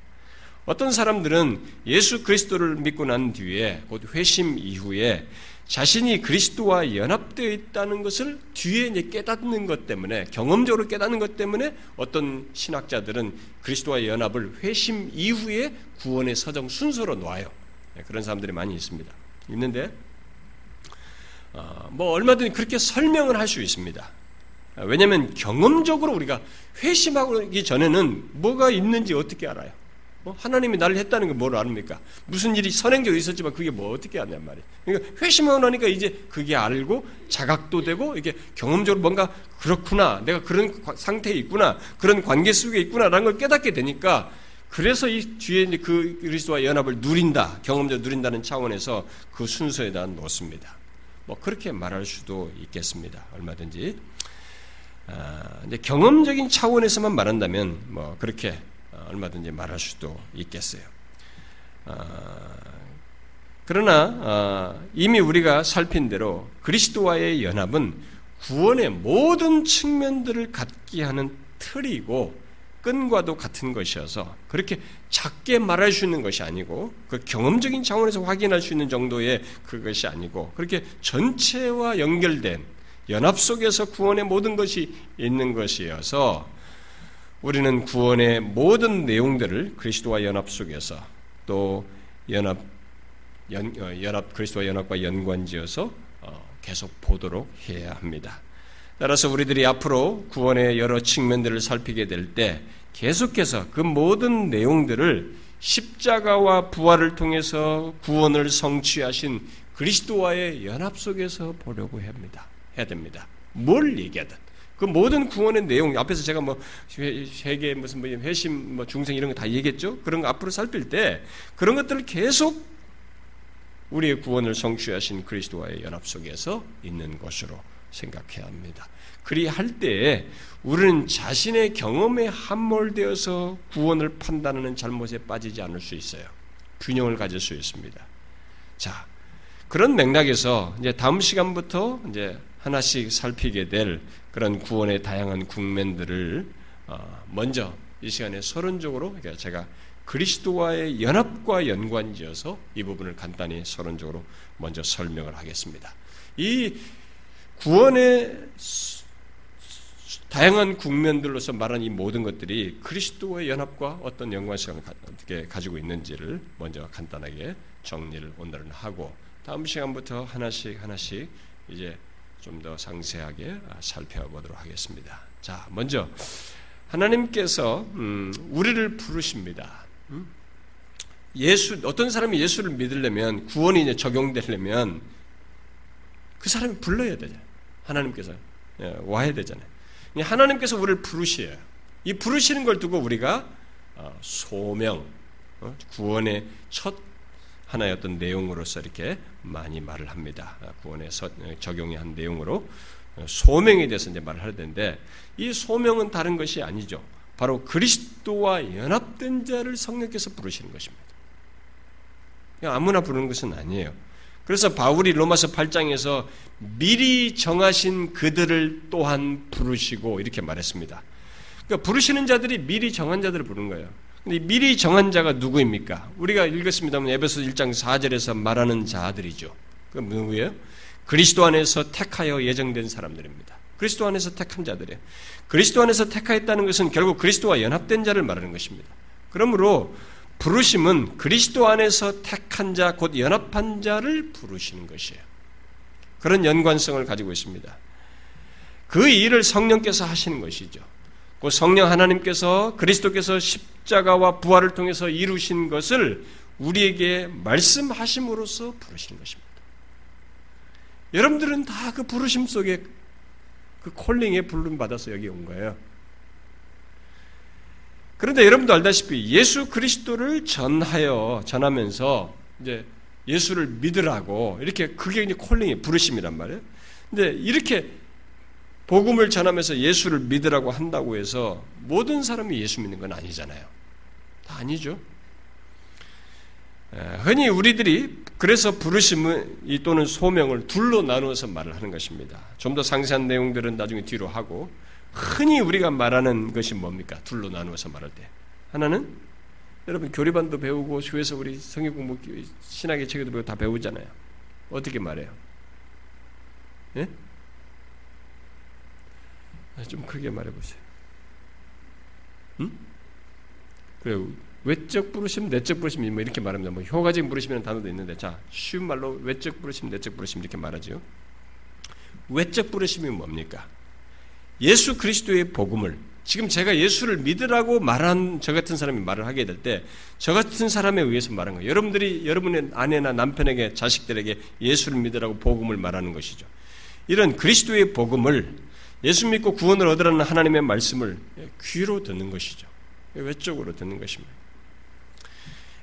어떤 사람들은 예수 그리스도를 믿고 난 뒤에 곧 회심 이후에 자신이 그리스도와 연합되어 있다는 것을 뒤에 이제 깨닫는 것 때문에 경험적으로 깨닫는 것 때문에 어떤 신학자들은 그리스도와 연합을 회심 이후에 구원의 서정 순서로 놔요. 네, 그런 사람들이 많이 있습니다. 있는데 어, 뭐 얼마든지 그렇게 설명을 할 수 있습니다. 왜냐하면 경험적으로 우리가 회심하기 전에는 뭐가 있는지 어떻게 알아요? 뭐 하나님이 나를 했다는 걸 뭘 압니까? 무슨 일이 선행적으로 있었지만 그게 뭐 어떻게 아냔 말이에요. 그러니까 회심하고 나니까 이제 그게 알고 자각도 되고 이게 경험적으로 뭔가 그렇구나. 내가 그런 상태에 있구나. 그런 관계 속에 있구나라는 걸 깨닫게 되니까 그래서 이 뒤에 그 그리스도와 연합을 누린다. 경험적으로 누린다는 차원에서 그 순서에다 놓습니다. 뭐 그렇게 말할 수도 있겠습니다. 얼마든지. 아, 이제 경험적인 차원에서만 말한다면 뭐 그렇게 어, 얼마든지 말할 수도 있겠어요. 어, 그러나 어, 이미 우리가 살핀 대로 그리스도와의 연합은 구원의 모든 측면들을 갖게 하는 틀이고 끈과도 같은 것이어서 그렇게 작게 말할 수 있는 것이 아니고 그 경험적인 차원에서 확인할 수 있는 정도의 그것이 아니고 그렇게 전체와 연결된 연합 속에서 구원의 모든 것이 있는 것이어서 우리는 구원의 모든 내용들을 그리스도와 연합 속에서 또 연합 연, 어, 연합 그리스도와 연합과 연관지어서 어, 계속 보도록 해야 합니다. 따라서 우리들이 앞으로 구원의 여러 측면들을 살피게 될 때 계속해서 그 모든 내용들을 십자가와 부활을 통해서 구원을 성취하신 그리스도와의 연합 속에서 보려고 합니다. 해야 됩니다. 뭘 얘기하든 그 모든 구원의 내용 앞에서 제가 뭐 회개 무슨 뭐 회심 뭐 중생 이런 거 다 얘기했죠. 그런 거 앞으로 살필 때 그런 것들을 계속 우리의 구원을 성취하신 그리스도와의 연합 속에서 있는 것으로 생각해야 합니다. 그리할 때에 우리는 자신의 경험에 함몰되어서 구원을 판단하는 잘못에 빠지지 않을 수 있어요. 균형을 가질 수 있습니다. 자, 그런 맥락에서 이제 다음 시간부터 이제 하나씩 살피게 될 그런 구원의 다양한 국면들을 어, 먼저 이 시간에 서론적으로 제가 그리스도와의 연합과 연관지어서 이 부분을 간단히 서론적으로 먼저 설명을 하겠습니다. 이 구원의 다양한 국면들로서 말한 이 모든 것들이 그리스도의 연합과 어떤 연관성을 어떻게 가지고 있는지를 먼저 간단하게 정리를 오늘은 하고 다음 시간부터 하나씩 하나씩 이제 좀 더 상세하게 살펴보도록 하겠습니다. 자, 먼저 하나님께서 음, 우리를 부르십니다. 음? 예수 어떤 사람이 예수를 믿으려면 구원이 이제 적용되려면 그 사람이 불러야 되잖아요. 하나님께서 예, 와야 되잖아요. 하나님께서 우리를 부르시어요. 이 부르시는 걸 두고 우리가 어, 소명, 어, 구원의 첫 하나의 어떤 내용으로서 이렇게 많이 말을 합니다. 아, 구원에 적용이 한 내용으로 어, 소명에 대해서 이제 말을 할 텐데 이 소명은 다른 것이 아니죠. 바로 그리스도와 연합된 자를 성령께서 부르시는 것입니다. 아무나 부르는 것은 아니에요. 그래서 바울이 로마서 8장에서 미리 정하신 그들을 또한 부르시고 이렇게 말했습니다. 그러니까 부르시는 자들이 미리 정한 자들을 부르는 거예요. 근데 미리 정한 자가 누구입니까? 우리가 읽었습니다만 에베소 1장 4절에서 말하는 자들이죠. 그 누구예요? 그리스도 안에서 택하여 예정된 사람들입니다. 그리스도 안에서 택한 자들이에요. 그리스도 안에서 택하였다는 것은 결국 그리스도와 연합된 자를 말하는 것입니다. 그러므로 부르심은 그리스도 안에서 택한 자, 곧 연합한 자를 부르시는 것이에요. 그런 연관성을 가지고 있습니다. 그 일을 성령께서 하시는 것이죠. 그 성령 하나님께서 그리스도께서 십자가와 부활을 통해서 이루신 것을 우리에게 말씀하심으로써 부르시는 것입니다. 여러분들은 다 그 부르심 속에 그 콜링에 부름 받아서 여기 온 거예요. 그런데 여러분도 알다시피 예수 그리스도를 전하여 전하면서 이제 예수를 믿으라고 이렇게 그게 이제 콜링의 부르심이란 말이에요. 근데 이렇게 복음을 전하면서 예수를 믿으라고 한다고 해서 모든 사람이 예수 믿는 건 아니잖아요. 다 아니죠. 흔히 우리들이 그래서 부르심은 이 또는 소명을 둘로 나누어서 말을 하는 것입니다. 좀 더 상세한 내용들은 나중에 뒤로 하고 흔히 우리가 말하는 것이 뭡니까? 둘로 나누어서 말할 때. 하나는 여러분 교리반도 배우고 교회에서 우리 성경 공부 신학의 책에도 배우고 다 배우잖아요. 어떻게 말해요? 예? 아, 좀 크게 말해 보세요. 응? 그래 외적 부르심, 내적 부르심 뭐 이렇게 말합니다. 뭐 효과적인 부르심이라는 단어도 있는데 자 쉬운 말로 외적 부르심, 내적 부르심 이렇게 말하죠. 외적 부르심이 뭡니까? 예수 그리스도의 복음을 지금 제가 예수를 믿으라고 말한 저 같은 사람이 말을 하게 될 때 저 같은 사람에 의해서 말한 거예요. 여러분들이 여러분의 아내나 남편에게 자식들에게 예수를 믿으라고 복음을 말하는 것이죠. 이런 그리스도의 복음을 예수 믿고 구원을 얻으라는 하나님의 말씀을 귀로 듣는 것이죠. 외적으로 듣는 것입니다.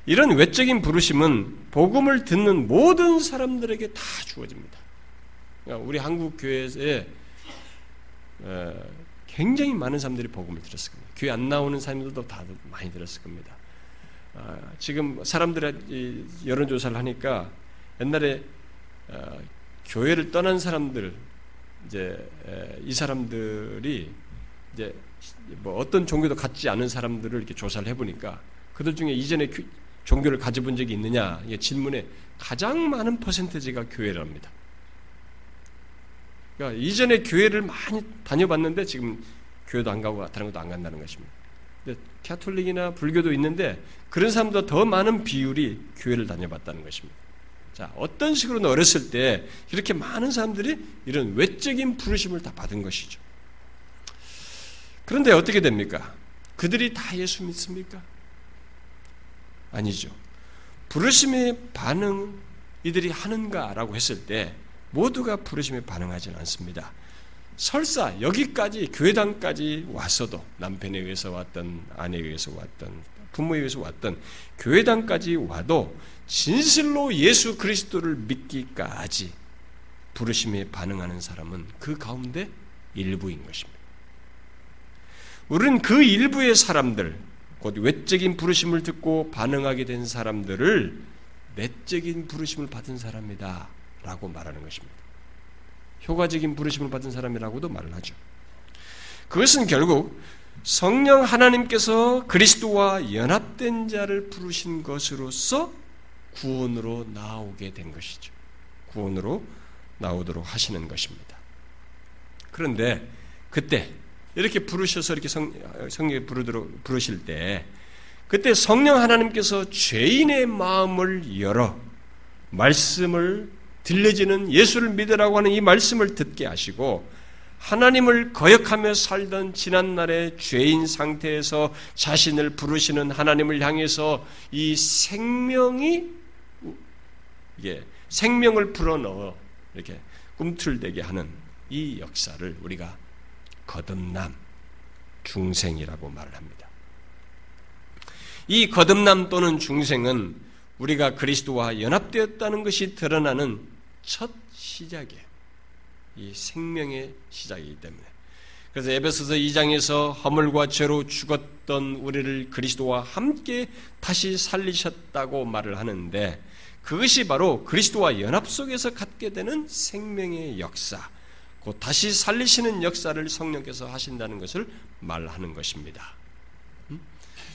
이런 외적인 부르심은 복음을 듣는 모든 사람들에게 다 주어집니다. 그러니까 우리 한국 교회에 굉장히 많은 사람들이 복음을 들었을 겁니다. 교회 안 나오는 사람들도 다 많이 들었을 겁니다. 아, 지금 사람들의 여론조사를 하니까 옛날에 어, 교회를 떠난 사람들 이제 이 사람들이 이제 뭐 어떤 종교도 갖지 않은 사람들을 이렇게 조사를 해보니까 그들 중에 이전에 종교를 가져본 적이 있느냐 이 질문에 가장 많은 퍼센테지가 교회랍니다. 그러니까 이전에 교회를 많이 다녀봤는데 지금 교회도 안 가고 다른 것도 안 간다는 것입니다. 근데 캐톨릭이나 불교도 있는데 그런 사람보다 더 많은 비율이 교회를 다녀봤다는 것입니다. 자, 어떤 식으로 어렸을 때 이렇게 많은 사람들이 이런 외적인 부르심을 다 받은 것이죠. 그런데 어떻게 됩니까? 그들이 다 예수 믿습니까? 아니죠. 부르심의 반응 이들이 하는가라고 했을 때 모두가 부르심에 반응하지는 않습니다. 설사 여기까지 교회당까지 왔어도 남편에 의해서 왔던 아내에 의해서 왔던 부모에 의해서 왔던 교회당까지 와도 진실로 예수 그리스도를 믿기까지 부르심에 반응하는 사람은 그 가운데 일부인 것입니다. 우리는 그 일부의 사람들, 곧 외적인 부르심을 듣고 반응하게 된 사람들을 내적인 부르심을 받은 사람이다 라고 말하는 것입니다. 효과적인 부르심을 받은 사람이라고도 말을 하죠. 그것은 결국 성령 하나님께서 그리스도와 연합된 자를 부르신 것으로서 구원으로 나오게 된 것이죠. 구원으로 나오도록 하시는 것입니다. 그런데 그때 이렇게 부르셔서 이렇게 성, 성령에 부르도록 부르실 때 그때 성령 하나님께서 죄인의 마음을 열어 말씀을 들려지는 예수를 믿으라고 하는 이 말씀을 듣게 하시고 하나님을 거역하며 살던 지난날의 죄인 상태에서 자신을 부르시는 하나님을 향해서 이 생명이 이게 생명을 불어넣어 이렇게 꿈틀대게 하는 이 역사를 우리가 거듭남, 중생이라고 말을 합니다. 이 거듭남 또는 중생은 우리가 그리스도와 연합되었다는 것이 드러나는 첫 시작이에요. 이 생명의 시작이기 때문에. 그래서 에베소서 2장에서 허물과 죄로 죽었던 우리를 그리스도와 함께 다시 살리셨다고 말을 하는데 그것이 바로 그리스도와 연합 속에서 갖게 되는 생명의 역사, 곧 다시 살리시는 역사를 성령께서 하신다는 것을 말하는 것입니다. 음?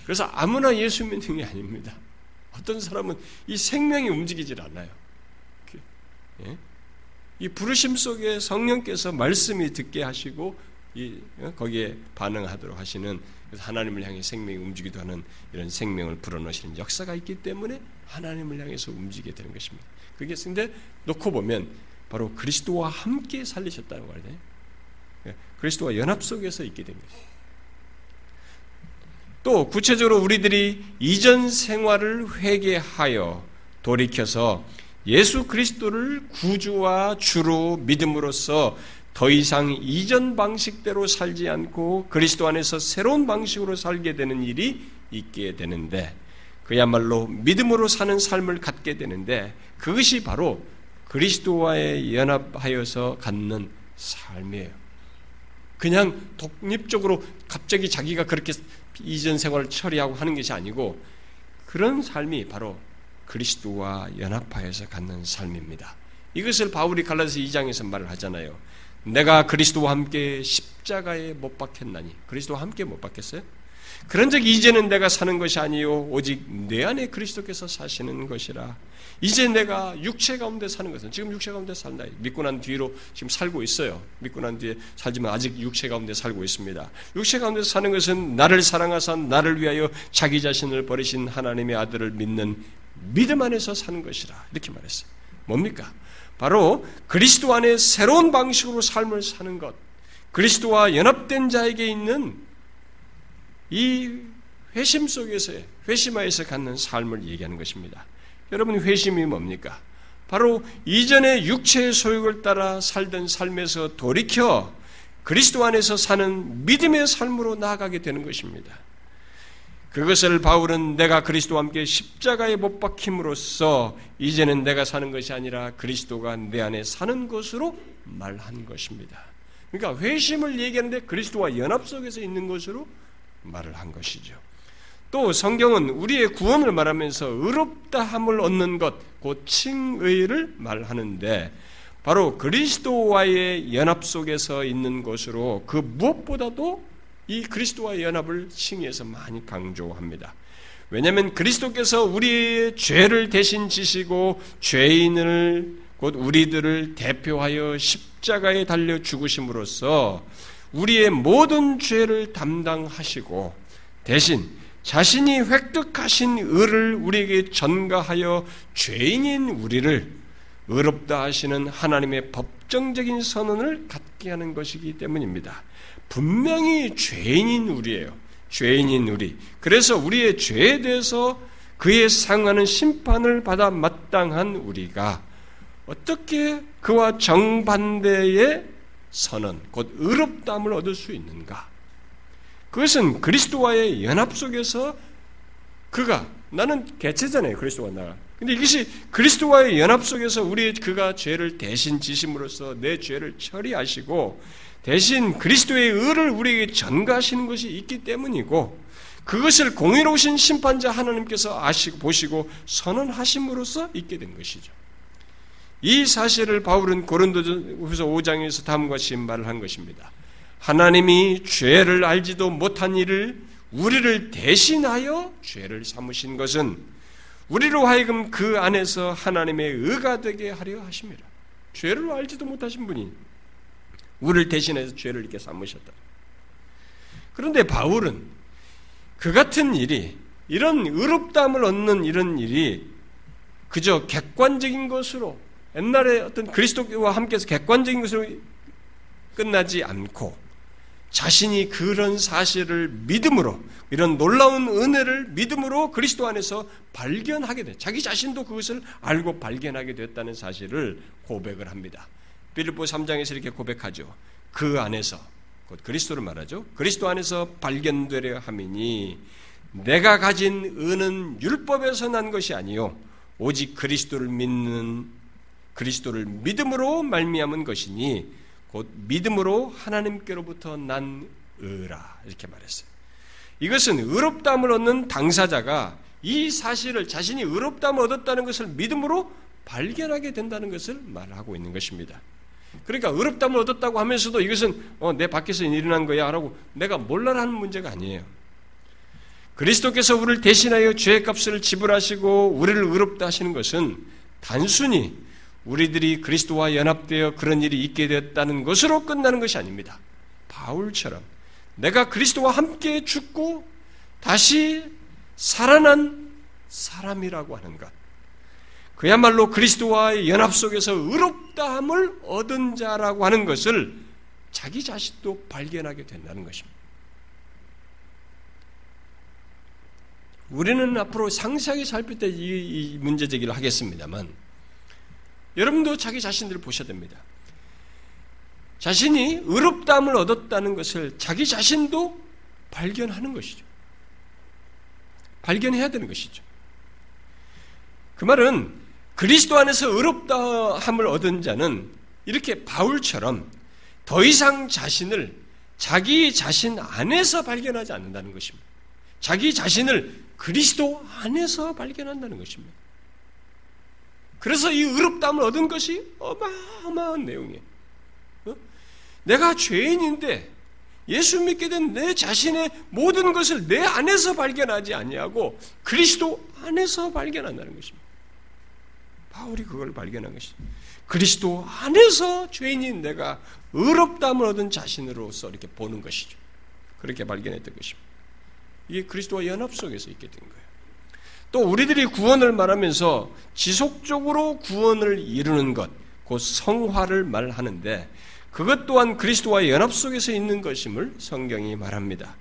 그래서 아무나 예수 믿는 게 아닙니다. 어떤 사람은 이 생명이 움직이질 않아요. 예? 이 부르심 속에 성령께서 말씀이 듣게 하시고 이, 어? 거기에 반응하도록 하시는 하나님을 향해 생명이 움직이도 하는 이런 생명을 불어넣으시는 역사가 있기 때문에 하나님을 향해서 움직이게 되는 것입니다. 그게 근데 놓고 보면 바로 그리스도와 함께 살리셨다는 말이에요. 예, 그리스도와 연합 속에서 있게 된 것이죠. 또 구체적으로 우리들이 이전 생활을 회개하여 돌이켜서 예수 그리스도를 구주와 주로 믿음으로써 더 이상 이전 방식대로 살지 않고 그리스도 안에서 새로운 방식으로 살게 되는 일이 있게 되는데 그야말로 믿음으로 사는 삶을 갖게 되는데 그것이 바로 그리스도와의 연합하여서 갖는 삶이에요. 그냥 독립적으로 갑자기 자기가 그렇게 이전 생활을 처리하고 하는 것이 아니고 그런 삶이 바로 그리스도와 연합하여서 갖는 삶입니다. 이것을 바울이 갈라디아서 2장에서 말을 하잖아요. 내가 그리스도와 함께 십자가에 못 박혔나니 그리스도와 함께 못 박혔어요? 그런 즉 이제는 내가 사는 것이 아니요 오직 내 안에 그리스도께서 사시는 것이라. 이제 내가 육체 가운데 사는 것은 지금 육체 가운데 산다. 믿고 난 뒤로 지금 살고 있어요. 믿고 난 뒤에 살지만 아직 육체 가운데 살고 있습니다. 육체 가운데 사는 것은 나를 사랑하사 나를 위하여 자기 자신을 버리신 하나님의 아들을 믿는 믿음 안에서 사는 것이라. 이렇게 말했어요. 뭡니까? 바로 그리스도 안에 새로운 방식으로 삶을 사는 것. 그리스도와 연합된 자에게 있는 이 회심 속에서의 회심하에서 갖는 삶을 얘기하는 것입니다. 여러분 회심이 뭡니까? 바로 이전의 육체의 소욕을 따라 살던 삶에서 돌이켜 그리스도 안에서 사는 믿음의 삶으로 나아가게 되는 것입니다. 그것을 바울은 내가 그리스도와 함께 십자가에 못 박힘으로써 이제는 내가 사는 것이 아니라 그리스도가 내 안에 사는 것으로 말한 것입니다. 그러니까 회심을 얘기하는데 그리스도와 연합 속에서 있는 것으로 말을 한 것이죠. 또 성경은 우리의 구원을 말하면서 의롭다함을 얻는 것, 곧 칭의를 말하는데 바로 그리스도와의 연합 속에서 있는 것으로 그 무엇보다도 이 그리스도와의 연합을 칭의해서 많이 강조합니다. 왜냐하면 그리스도께서 우리의 죄를 대신 지시고 죄인을 곧 우리들을 대표하여 십자가에 달려 죽으심으로써 우리의 모든 죄를 담당하시고 대신 자신이 획득하신 의를 우리에게 전가하여 죄인인 우리를 의롭다 하시는 하나님의 법정적인 선언을 갖게 하는 것이기 때문입니다. 분명히 죄인인 우리예요. 죄인인 우리. 그래서 우리의 죄에 대해서 그에 상하는 심판을 받아 마땅한 우리가 어떻게 그와 정반대의 선언, 곧 의롭다함을 얻을 수 있는가? 그것은 그리스도와의 연합 속에서 그가 나는 개체잖아요. 그리스도와 나. 근데 이것이 그리스도와의 연합 속에서 우리 그가 죄를 대신 지심으로써 내 죄를 처리하시고 대신 그리스도의 의를 우리에게 전가하시는 것이 있기 때문이고 그것을 공의로우신 심판자 하나님께서 아시고 보시고 선언하심으로써 있게 된 것이죠. 이 사실을 바울은 고린도전후서 5장에서 다음과 같이 말을 한 것입니다. 하나님이 죄를 알지도 못한 일을 우리를 대신하여 죄를 삼으신 것은 우리로 하여금 그 안에서 하나님의 의가 되게 하려 하십니다. 죄를 알지도 못하신 분이 우리를 대신해서 죄를 이렇게 삼으셨다. 그런데 바울은 그 같은 일이 이런 의롭다함을 얻는 이런 일이 그저 객관적인 것으로 옛날에 어떤 그리스도와 함께해서 객관적인 것으로 끝나지 않고 자신이 그런 사실을 믿음으로 이런 놀라운 은혜를 믿음으로 그리스도 안에서 발견하게 돼. 자기 자신도 그것을 알고 발견하게 됐다는 사실을 고백을 합니다. 빌립보 3장에서 이렇게 고백하죠. 그 안에서 곧 그리스도를 말하죠. 그리스도 안에서 발견되려 함이니 내가 가진 은은 율법에서 난 것이 아니요 오직 그리스도를 믿는 그리스도를 믿음으로 말미암은 것이니 곧 믿음으로 하나님께로부터 난 의라 이렇게 말했어요. 이것은 의롭다함을 얻는 당사자가 이 사실을 자신이 의롭다함을 얻었다는 것을 믿음으로 발견하게 된다는 것을 말하고 있는 것입니다. 그러니까 의롭다함을 얻었다고 하면서도 이것은 어, 내 밖에서 일어난 거야라고 내가 몰라라는 문제가 아니에요. 그리스도께서 우리를 대신하여 죄의 값을 지불하시고 우리를 의롭다 하시는 것은 단순히 우리들이 그리스도와 연합되어 그런 일이 있게 되었다는 것으로 끝나는 것이 아닙니다. 바울처럼 내가 그리스도와 함께 죽고 다시 살아난 사람이라고 하는 것. 그야말로 그리스도와의 연합 속에서 의롭다함을 얻은 자라고 하는 것을 자기 자신도 발견하게 된다는 것입니다. 우리는 앞으로 상세하게 살필 때 이 문제 제기를 하겠습니다만 여러분도 자기 자신들을 보셔야 됩니다. 자신이 의롭다함을 얻었다는 것을 자기 자신도 발견하는 것이죠. 발견해야 되는 것이죠. 그 말은 그리스도 안에서 의롭다함을 얻은 자는 이렇게 바울처럼 더 이상 자신을 자기 자신 안에서 발견하지 않는다는 것입니다. 자기 자신을 그리스도 안에서 발견한다는 것입니다. 그래서 이 의롭다함을 얻은 것이 어마어마한 내용이에요. 어? 내가 죄인인데 예수 믿게 된 내 자신의 모든 것을 내 안에서 발견하지 아니하고 그리스도 안에서 발견한다는 것입니다. 바울이 그걸 발견한 것이죠. 그리스도 안에서 죄인인 내가 의롭다함을 얻은 자신으로서 이렇게 보는 것이죠. 그렇게 발견했던 것입니다. 이게 그리스도와 연합 속에서 있게 된 거예요. 또 우리들이 구원을 말하면서 지속적으로 구원을 이루는 것, 곧 성화를 말하는데 그것 또한 그리스도와 연합 속에서 있는 것임을 성경이 말합니다.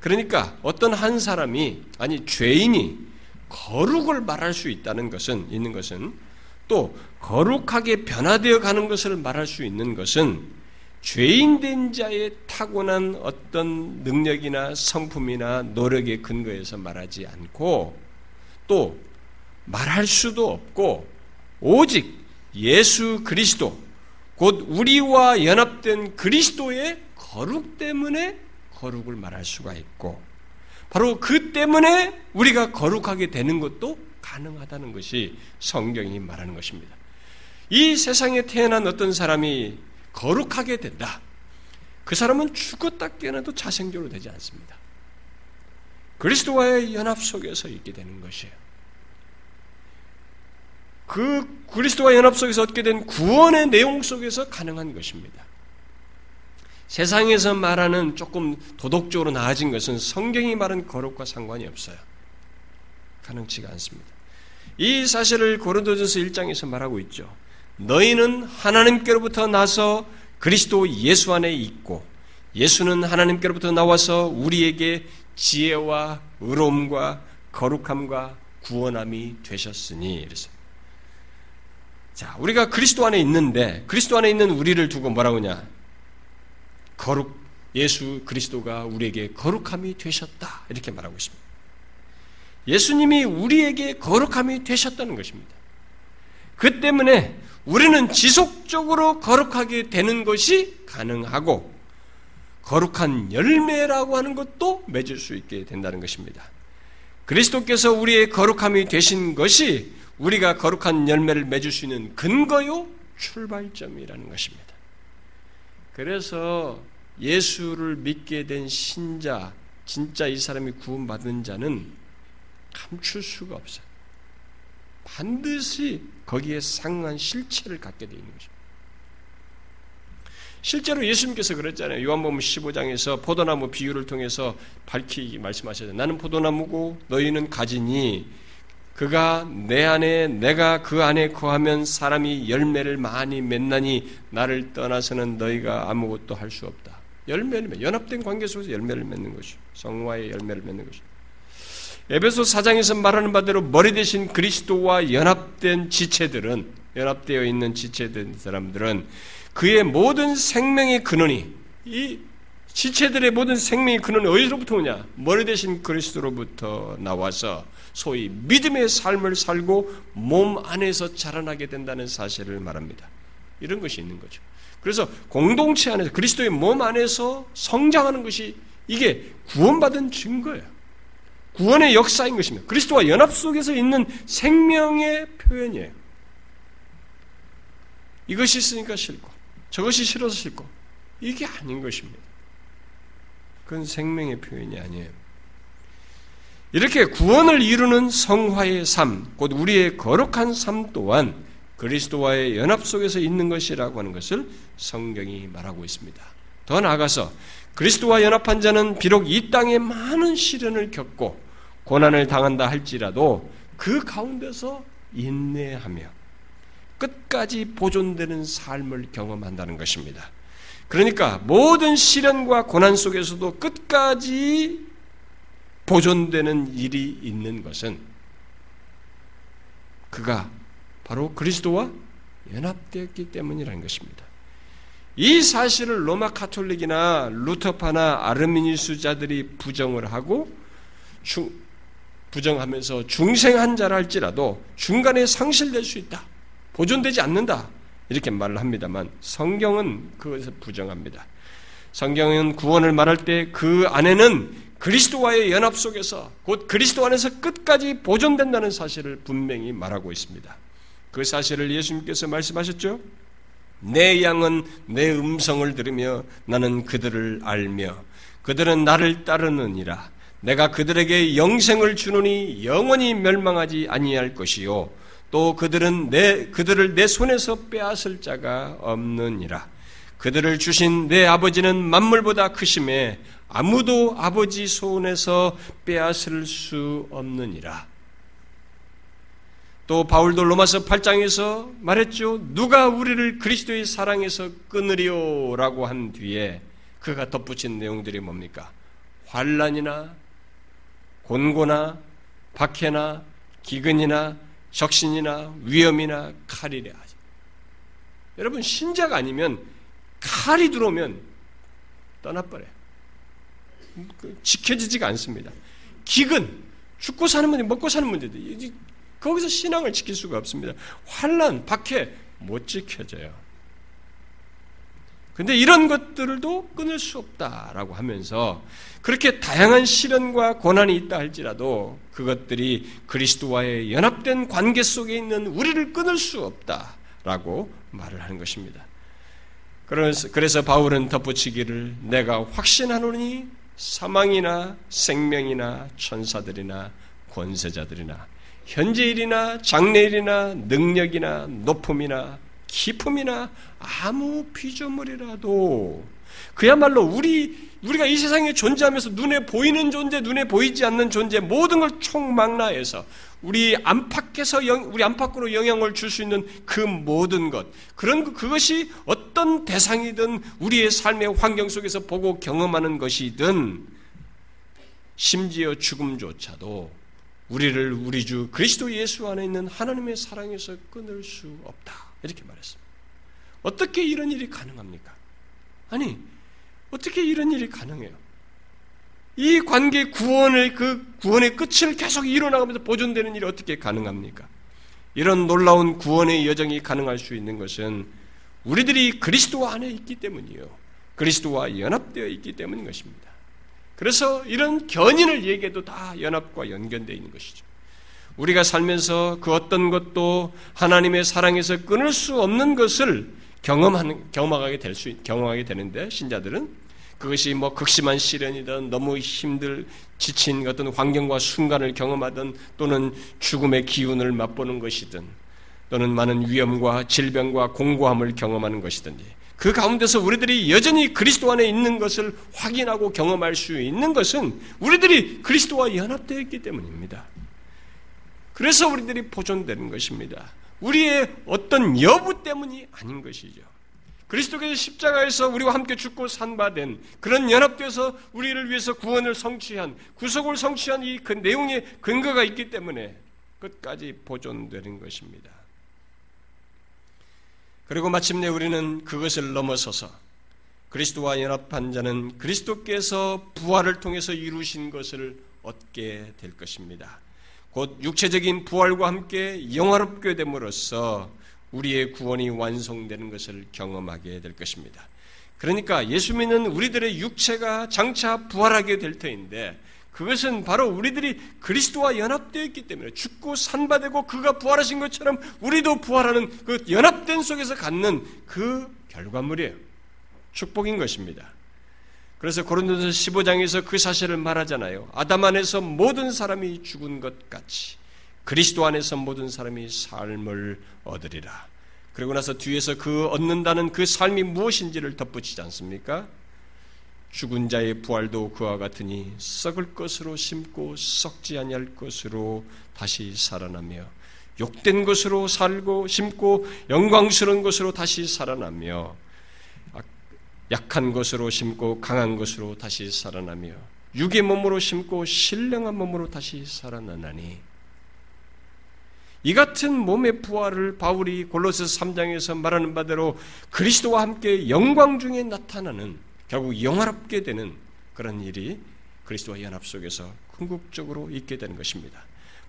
그러니까 어떤 한 사람이 아니 죄인이 거룩을 말할 수 있다는 것은 있는 것은 또 거룩하게 변화되어 가는 것을 말할 수 있는 것은 죄인된 자의 타고난 어떤 능력이나 성품이나 노력의 근거에서 말하지 않고 또 말할 수도 없고 오직 예수 그리스도 곧 우리와 연합된 그리스도의 거룩 때문에 거룩을 말할 수가 있고 바로 그 때문에 우리가 거룩하게 되는 것도 가능하다는 것이 성경이 말하는 것입니다. 이 세상에 태어난 어떤 사람이 거룩하게 된다. 그 사람은 죽었다 깨어나도 자생적으로 되지 않습니다. 그리스도와의 연합 속에서 있게 되는 것이에요. 그 그리스도와 연합 속에서 얻게 된 구원의 내용 속에서 가능한 것입니다. 세상에서 말하는 조금 도덕적으로 나아진 것은 성경이 말한 거룩과 상관이 없어요. 가능치가 않습니다. 이 사실을 고린도전서 1장에서 말하고 있죠. 너희는 하나님께로부터 나서 그리스도 예수 안에 있고 예수는 하나님께로부터 나와서 우리에게 지혜와 의로움과 거룩함과 구원함이 되셨으니 이랬어 자, 우리가 그리스도 안에 있는데 그리스도 안에 있는 우리를 두고 뭐라고 하냐? 거룩 예수 그리스도가 우리에게 거룩함이 되셨다. 이렇게 말하고 있습니다. 예수님이 우리에게 거룩함이 되셨다는 것입니다. 그 때문에 우리는 지속적으로 거룩하게 되는 것이 가능하고 거룩한 열매라고 하는 것도 맺을 수 있게 된다는 것입니다. 그리스도께서 우리의 거룩함이 되신 것이 우리가 거룩한 열매를 맺을 수 있는 근거요 출발점이라는 것입니다. 그래서 예수를 믿게 된 신자, 진짜 이 사람이 구원받은 자는 감출 수가 없어요. 반드시 거기에 상한 실체를 갖게 되어 있는 것입니다. 실제로 예수님께서 그랬잖아요. 요한복음 15장에서 포도나무 비유를 통해서 밝히 말씀하셨어요. 나는 포도나무고 너희는 가지니 그가 내 안에 내가 그 안에 거하면 사람이 열매를 많이 맺나니 나를 떠나서는 너희가 아무것도 할 수 없다. 열매를 맺, 연합된 관계 속에서 열매를 맺는 것이 성화의 열매를 맺는 것이. 에베소 4장에서 말하는 바대로 머리 대신 그리스도와 연합된 지체들은 연합되어 있는 지체된 사람들은 그의 모든 생명의 근원이 이 지체들의 모든 생명의 근원이 어디로부터 오냐? 머리 대신 그리스도로부터 나와서 소위 믿음의 삶을 살고 몸 안에서 자라나게 된다는 사실을 말합니다. 이런 것이 있는 거죠. 그래서 공동체 안에서 그리스도의 몸 안에서 성장하는 것이 이게 구원받은 증거예요. 구원의 역사인 것입니다. 그리스도와 연합 속에서 있는 생명의 표현이에요. 이것이 있으니까 싫고 저것이 싫어서 싫고 이게 아닌 것입니다. 그건 생명의 표현이 아니에요. 이렇게 구원을 이루는 성화의 삶, 곧 우리의 거룩한 삶 또한 그리스도와의 연합 속에서 있는 것이라고 하는 것을 성경이 말하고 있습니다. 더 나아가서 그리스도와 연합한 자는 비록 이 땅에 많은 시련을 겪고 고난을 당한다 할지라도 그 가운데서 인내하며 끝까지 보존되는 삶을 경험한다는 것입니다. 그러니까 모든 시련과 고난 속에서도 끝까지 보존되는 일이 있는 것은 그가 바로 그리스도와 연합되었기 때문이라는 것입니다. 이 사실을 로마 카톨릭이나 루터파나 아르미니스자들이 부정을 하고 중, 부정하면서 중생한 자라 할지라도 중간에 상실될 수 있다. 보존되지 않는다. 이렇게 말을 합니다만 성경은 그것을 부정합니다. 성경은 구원을 말할 때 그 안에는 그리스도와의 연합 속에서 곧 그리스도 안에서 끝까지 보존된다는 사실을 분명히 말하고 있습니다. 그 사실을 예수님께서 말씀하셨죠? 내 양은 내 음성을 들으며 나는 그들을 알며 그들은 나를 따르느니라. 내가 그들에게 영생을 주노니 영원히 멸망하지 아니할 것이요. 또 그들은 내 그들을 내 손에서 빼앗을 자가 없느니라. 그들을 주신 내 아버지는 만물보다 크심에 아무도 아버지 손에서 빼앗을 수 없느니라. 또 바울도 로마서 8장에서 말했죠. 누가 우리를 그리스도의 사랑에서 끊으리오라고 한 뒤에 그가 덧붙인 내용들이 뭡니까? 환란이나 곤고나 박해나 기근이나 적신이나 위험이나 하지. 여러분 신자가 아니면 칼이 들어오면 떠나버려요. 그 지켜지지가 않습니다. 기근, 죽고 사는 문제, 먹고 사는 문제들 거기서 신앙을 지킬 수가 없습니다. 환란, 박해 못 지켜져요. 근데 이런 것들도 끊을 수 없다라고 하면서 그렇게 다양한 시련과 고난이 있다 할지라도 그것들이 그리스도와의 연합된 관계 속에 있는 우리를 끊을 수 없다라고 말을 하는 것입니다. 그래서, 바울은 덧붙이기를 내가 확신하노니 사망이나 생명이나 천사들이나 권세자들이나 현재일이나 장래일이나 능력이나 높음이나 기품이나 아무 피조물이라도 그야말로 우리 우리가 이 세상에 존재하면서 눈에 보이는 존재, 눈에 보이지 않는 존재 모든 걸 총망라해서 우리 안팎에서 우리 안팎으로 영향을 줄 수 있는 그 모든 것 그런 그것이 어떤 대상이든 우리의 삶의 환경 속에서 보고 경험하는 것이든 심지어 죽음조차도 우리를 우리 주 그리스도 예수 안에 있는 하나님의 사랑에서 끊을 수 없다 이렇게 말했습니다. 어떻게 이런 일이 가능합니까? 아니 어떻게 이런 일이 가능해요? 이 관계 구원의 그 구원의 끝을 계속 이뤄나가면서 보존되는 일이 어떻게 가능합니까? 이런 놀라운 구원의 여정이 가능할 수 있는 것은 우리들이 그리스도 안에 있기 때문이요. 그리스도와 연합되어 있기 때문인 것입니다. 그래서 이런 견인을 얘기해도 다 연합과 연결되어 있는 것이죠. 우리가 살면서 그 어떤 것도 하나님의 사랑에서 끊을 수 없는 것을 경험하는 경험하게 될 수 경험하게 되는데 신자들은 그것이 뭐 극심한 시련이든 너무 힘들 지친 어떤 환경과 순간을 경험하든 또는 죽음의 기운을 맛보는 것이든 또는 많은 위험과 질병과 공고함을 경험하는 것이든지 그 가운데서 우리들이 여전히 그리스도 안에 있는 것을 확인하고 경험할 수 있는 것은 우리들이 그리스도와 연합되어 있기 때문입니다. 그래서 우리들이 보존되는 것입니다. 우리의 어떤 여부 때문이 아닌 것이죠. 그리스도께서 십자가에서 우리와 함께 죽고 산바된 그런 연합돼서 우리를 위해서 구원을 성취한 구속을 성취한 이 그 내용의 근거가 있기 때문에 끝까지 보존되는 것입니다. 그리고 마침내 우리는 그것을 넘어서서 그리스도와 연합한 자는 그리스도께서 부활을 통해서 이루신 것을 얻게 될 것입니다. 곧 육체적인 부활과 함께 영화롭게 됨으로써 우리의 구원이 완성되는 것을 경험하게 될 것입니다. 그러니까 예수 믿는 우리들의 육체가 장차 부활하게 될 터인데 그것은 바로 우리들이 그리스도와 연합되어 있기 때문에 죽고 산바되고 그가 부활하신 것처럼 우리도 부활하는 그 연합된 속에서 갖는 그 결과물이에요. 축복인 것입니다. 그래서 고린도서 15장에서 그 사실을 말하잖아요. 아담 안에서 모든 사람이 죽은 것 같이 그리스도 안에서 모든 사람이 삶을 얻으리라. 그리고 나서 뒤에서 그 얻는다는 그 삶이 무엇인지를 덧붙이지 않습니까? 죽은 자의 부활도 그와 같으니 썩을 것으로 심고 썩지 아니할 것으로 다시 살아나며 욕된 것으로 살고 심고 영광스러운 것으로 다시 살아나며 약한 것으로 심고 강한 것으로 다시 살아나며 육의 몸으로 심고 신령한 몸으로 다시 살아나나니 이 같은 몸의 부활을 바울이 골로새 3장에서 말하는 바대로 그리스도와 함께 영광 중에 나타나는 결국 영화롭게 되는 그런 일이 그리스도와 연합 속에서 궁극적으로 있게 되는 것입니다.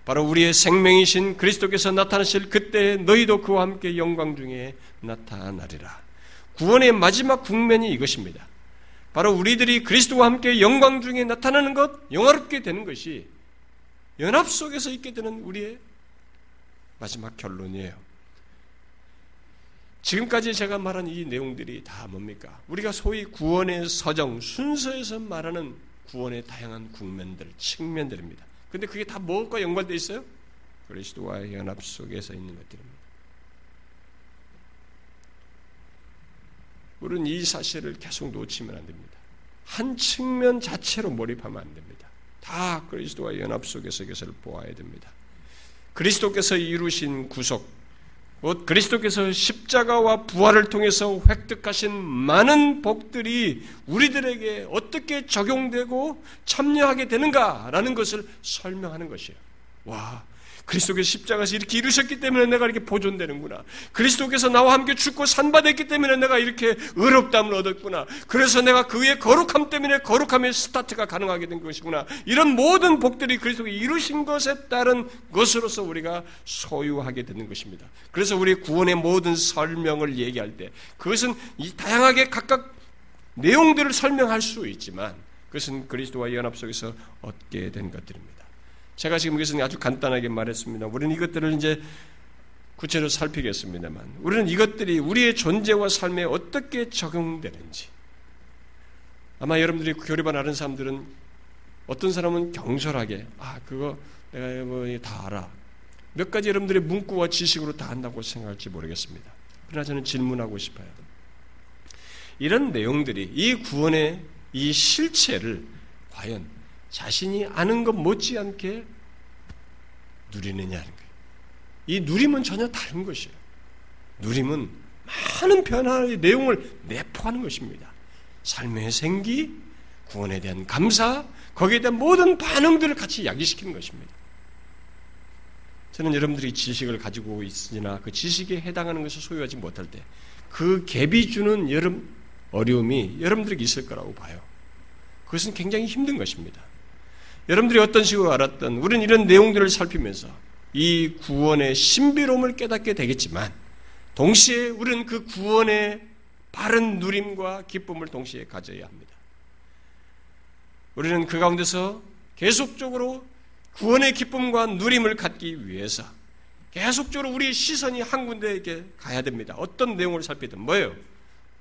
바로 우리의 생명이신 그리스도께서 나타나실 그때 너희도 그와 함께 영광 중에 나타나리라. 구원의 마지막 국면이 이것입니다. 바로 우리들이 그리스도와 함께 영광 중에 나타나는 것, 영화롭게 되는 것이 연합 속에서 있게 되는 우리의 마지막 결론이에요. 지금까지 제가 말한 이 내용들이 다 뭡니까? 우리가 소위 구원의 서정, 순서에서 말하는 구원의 다양한 국면들, 측면들입니다. 근데 그게 다 무엇과 연관되어 있어요? 그리스도와의 연합 속에서 있는 것들입니다. 우리는 이 사실을 계속 놓치면 안 됩니다. 한 측면 자체로 몰입하면 안 됩니다. 다 그리스도와 연합 속에서 이것을 보아야 됩니다. 그리스도께서 이루신 구속, 곧 그리스도께서 십자가와 부활을 통해서 획득하신 많은 복들이 우리들에게 어떻게 적용되고 참여하게 되는가라는 것을 설명하는 것이에요. 와, 그리스도께서 십자가에서 이렇게 이루셨기 때문에 내가 이렇게 보존되는구나. 그리스도께서 나와 함께 죽고 산바됐기 때문에 내가 이렇게 의롭담을 얻었구나. 그래서 내가 그의 거룩함 때문에 거룩함의 스타트가 가능하게 된 것이구나. 이런 모든 복들이 그리스도가 이루신 것에 따른 것으로서 우리가 소유하게 되는 것입니다. 그래서 우리 구원의 모든 설명을 얘기할 때 그것은 이 다양하게 각각 내용들을 설명할 수 있지만 그것은 그리스도와 연합 속에서 얻게 된 것들입니다. 제가 지금 여기서 아주 간단하게 말했습니다. 우리는 이것들을 이제 구체적으로 살피겠습니다만, 우리는 이것들이 우리의 존재와 삶에 어떻게 적용되는지, 아마 여러분들이 교리반 아는 사람들은 어떤 사람은 경솔하게, 아, 그거 내가 뭐 다 알아. 몇 가지 여러분들의 문구와 지식으로 다 안다고 생각할지 모르겠습니다. 그러나 저는 질문하고 싶어요. 이런 내용들이 이 구원의 이 실체를 과연 자신이 아는 것 못지않게 누리느냐는 거예요. 이 누림은 전혀 다른 것이에요. 누림은 많은 변화의 내용을 내포하는 것입니다. 삶의 생기, 구원에 대한 감사, 거기에 대한 모든 반응들을 같이 야기시키는 것입니다. 저는 여러분들이 지식을 가지고 있으나 그 지식에 해당하는 것을 소유하지 못할 때 그 갭이 주는 여름 어려움이 여러분들에게 있을 거라고 봐요. 그것은 굉장히 힘든 것입니다. 여러분들이 어떤 식으로 알았던 우리는 이런 내용들을 살피면서 이 구원의 신비로움을 깨닫게 되겠지만 동시에 우리는 그 구원의 바른 누림과 기쁨을 동시에 가져야 합니다. 우리는 그 가운데서 계속적으로 구원의 기쁨과 누림을 갖기 위해서 계속적으로 우리의 시선이 한 군데에게 가야 됩니다. 어떤 내용을 살피든 뭐예요?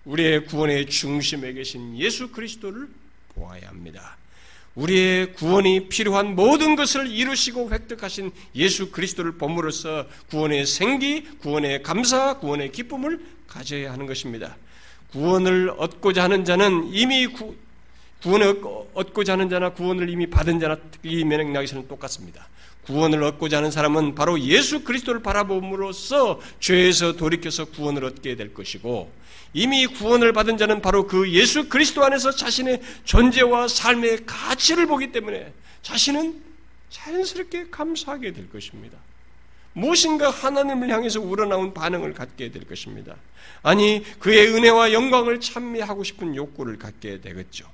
우리의 구원의 중심에 계신 예수 그리스도를 보아야 합니다. 우리의 구원이 필요한 모든 것을 이루시고 획득하신 예수 그리스도를 본으로써 구원의 생기, 구원의 감사, 구원의 기쁨을 가져야 하는 것입니다. 구원을 얻고자 하는 자는 이미 구, 구원을 얻고자 하는 자나 구원을 이미 받은 자나 이 맥락에서는 똑같습니다. 구원을 얻고자 하는 사람은 바로 예수 그리스도를 바라봄으로써 죄에서 돌이켜서 구원을 얻게 될 것이고 이미 구원을 받은 자는 바로 그 예수 그리스도 안에서 자신의 존재와 삶의 가치를 보기 때문에 자신은 자연스럽게 감사하게 될 것입니다. 무엇인가 하나님을 향해서 우러나온 반응을 갖게 될 것입니다. 아니, 그의 은혜와 영광을 찬미하고 싶은 욕구를 갖게 되겠죠.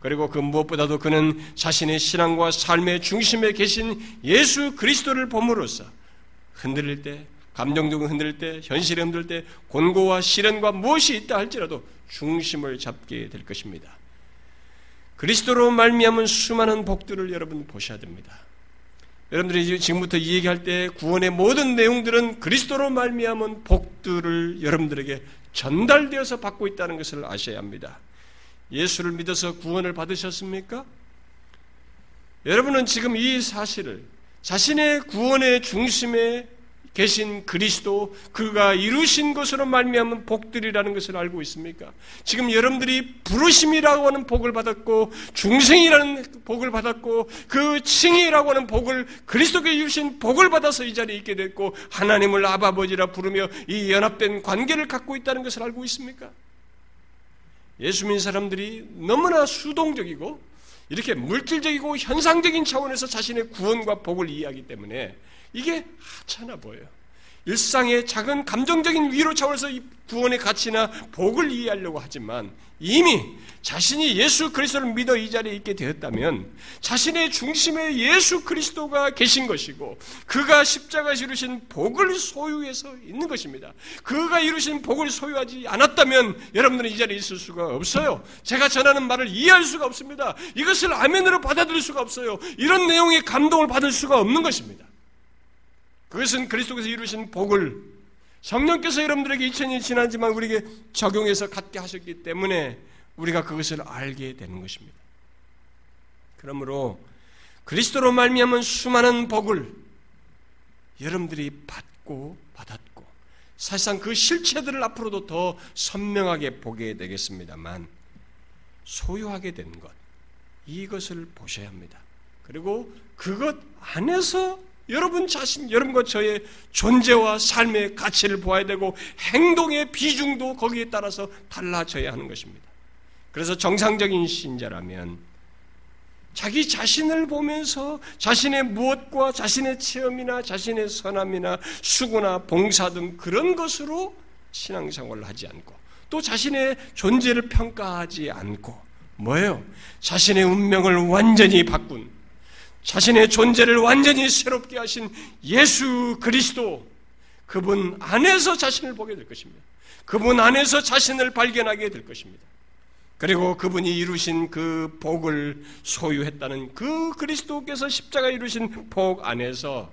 그리고 그 무엇보다도 그는 자신의 신앙과 삶의 중심에 계신 예수 그리스도를 봄으로써 흔들릴 때, 감정적으로 흔들릴 때, 현실에 흔들릴 때, 곤고와 시련과 무엇이 있다 할지라도 중심을 잡게 될 것입니다. 그리스도로 말미암은 수많은 복들을 여러분 보셔야 됩니다. 여러분들이 지금부터 이 얘기할 때 구원의 모든 내용들은 그리스도로 말미암은 복들을 여러분들에게 전달되어서 받고 있다는 것을 아셔야 합니다. 예수를 믿어서 구원을 받으셨습니까? 여러분은 지금 이 사실을 자신의 구원의 중심에 계신 그리스도 그가 이루신 것으로 말미암은 복들이라는 것을 알고 있습니까? 지금 여러분들이 부르심이라고 하는 복을 받았고 중생이라는 복을 받았고 그 칭이라고 하는 복을 그리스도께 이루신 복을 받아서 이 자리에 있게 됐고 하나님을 아버지라 부르며 이 연합된 관계를 갖고 있다는 것을 알고 있습니까? 예수 믿는 사람들이 너무나 수동적이고 이렇게 물질적이고 현상적인 차원에서 자신의 구원과 복을 이해하기 때문에 이게 하찮아 보여요. 일상의 작은 감정적인 위로 차원에서 구원의 가치나 복을 이해하려고 하지만 이미 자신이 예수 그리스도를 믿어 이 자리에 있게 되었다면 자신의 중심에 예수 그리스도가 계신 것이고 그가 십자가 이루신 복을 소유해서 있는 것입니다. 그가 이루신 복을 소유하지 않았다면 여러분들은 이 자리에 있을 수가 없어요. 제가 전하는 말을 이해할 수가 없습니다. 이것을 아멘으로 받아들일 수가 없어요. 이런 내용의 감동을 받을 수가 없는 것입니다. 그것은 그리스도께서 이루신 복을 성령께서 여러분들에게 2000년이 지났지만 우리에게 적용해서 갖게 하셨기 때문에 우리가 그것을 알게 되는 것입니다. 그러므로 그리스도로 말미암은 수많은 복을 여러분들이 받고 받았고 사실상 그 실체들을 앞으로도 더 선명하게 보게 되겠습니다만 소유하게 된 것 이것을 보셔야 합니다. 그리고 그것 안에서 여러분 자신, 여러분과 저의 존재와 삶의 가치를 보아야 되고 행동의 비중도 거기에 따라서 달라져야 하는 것입니다. 그래서 정상적인 신자라면 자기 자신을 보면서 자신의 무엇과 자신의 체험이나 자신의 선함이나 수고나 봉사 등 그런 것으로 신앙생활을 하지 않고 또 자신의 존재를 평가하지 않고 뭐예요? 자신의 운명을 완전히 바꾼 자신의 존재를 완전히 새롭게 하신 예수 그리스도 그분 안에서 자신을 보게 될 것입니다. 그분 안에서 자신을 발견하게 될 것입니다. 그리고 그분이 이루신 그 복을 소유했다는 그 그리스도께서 십자가 이루신 복 안에서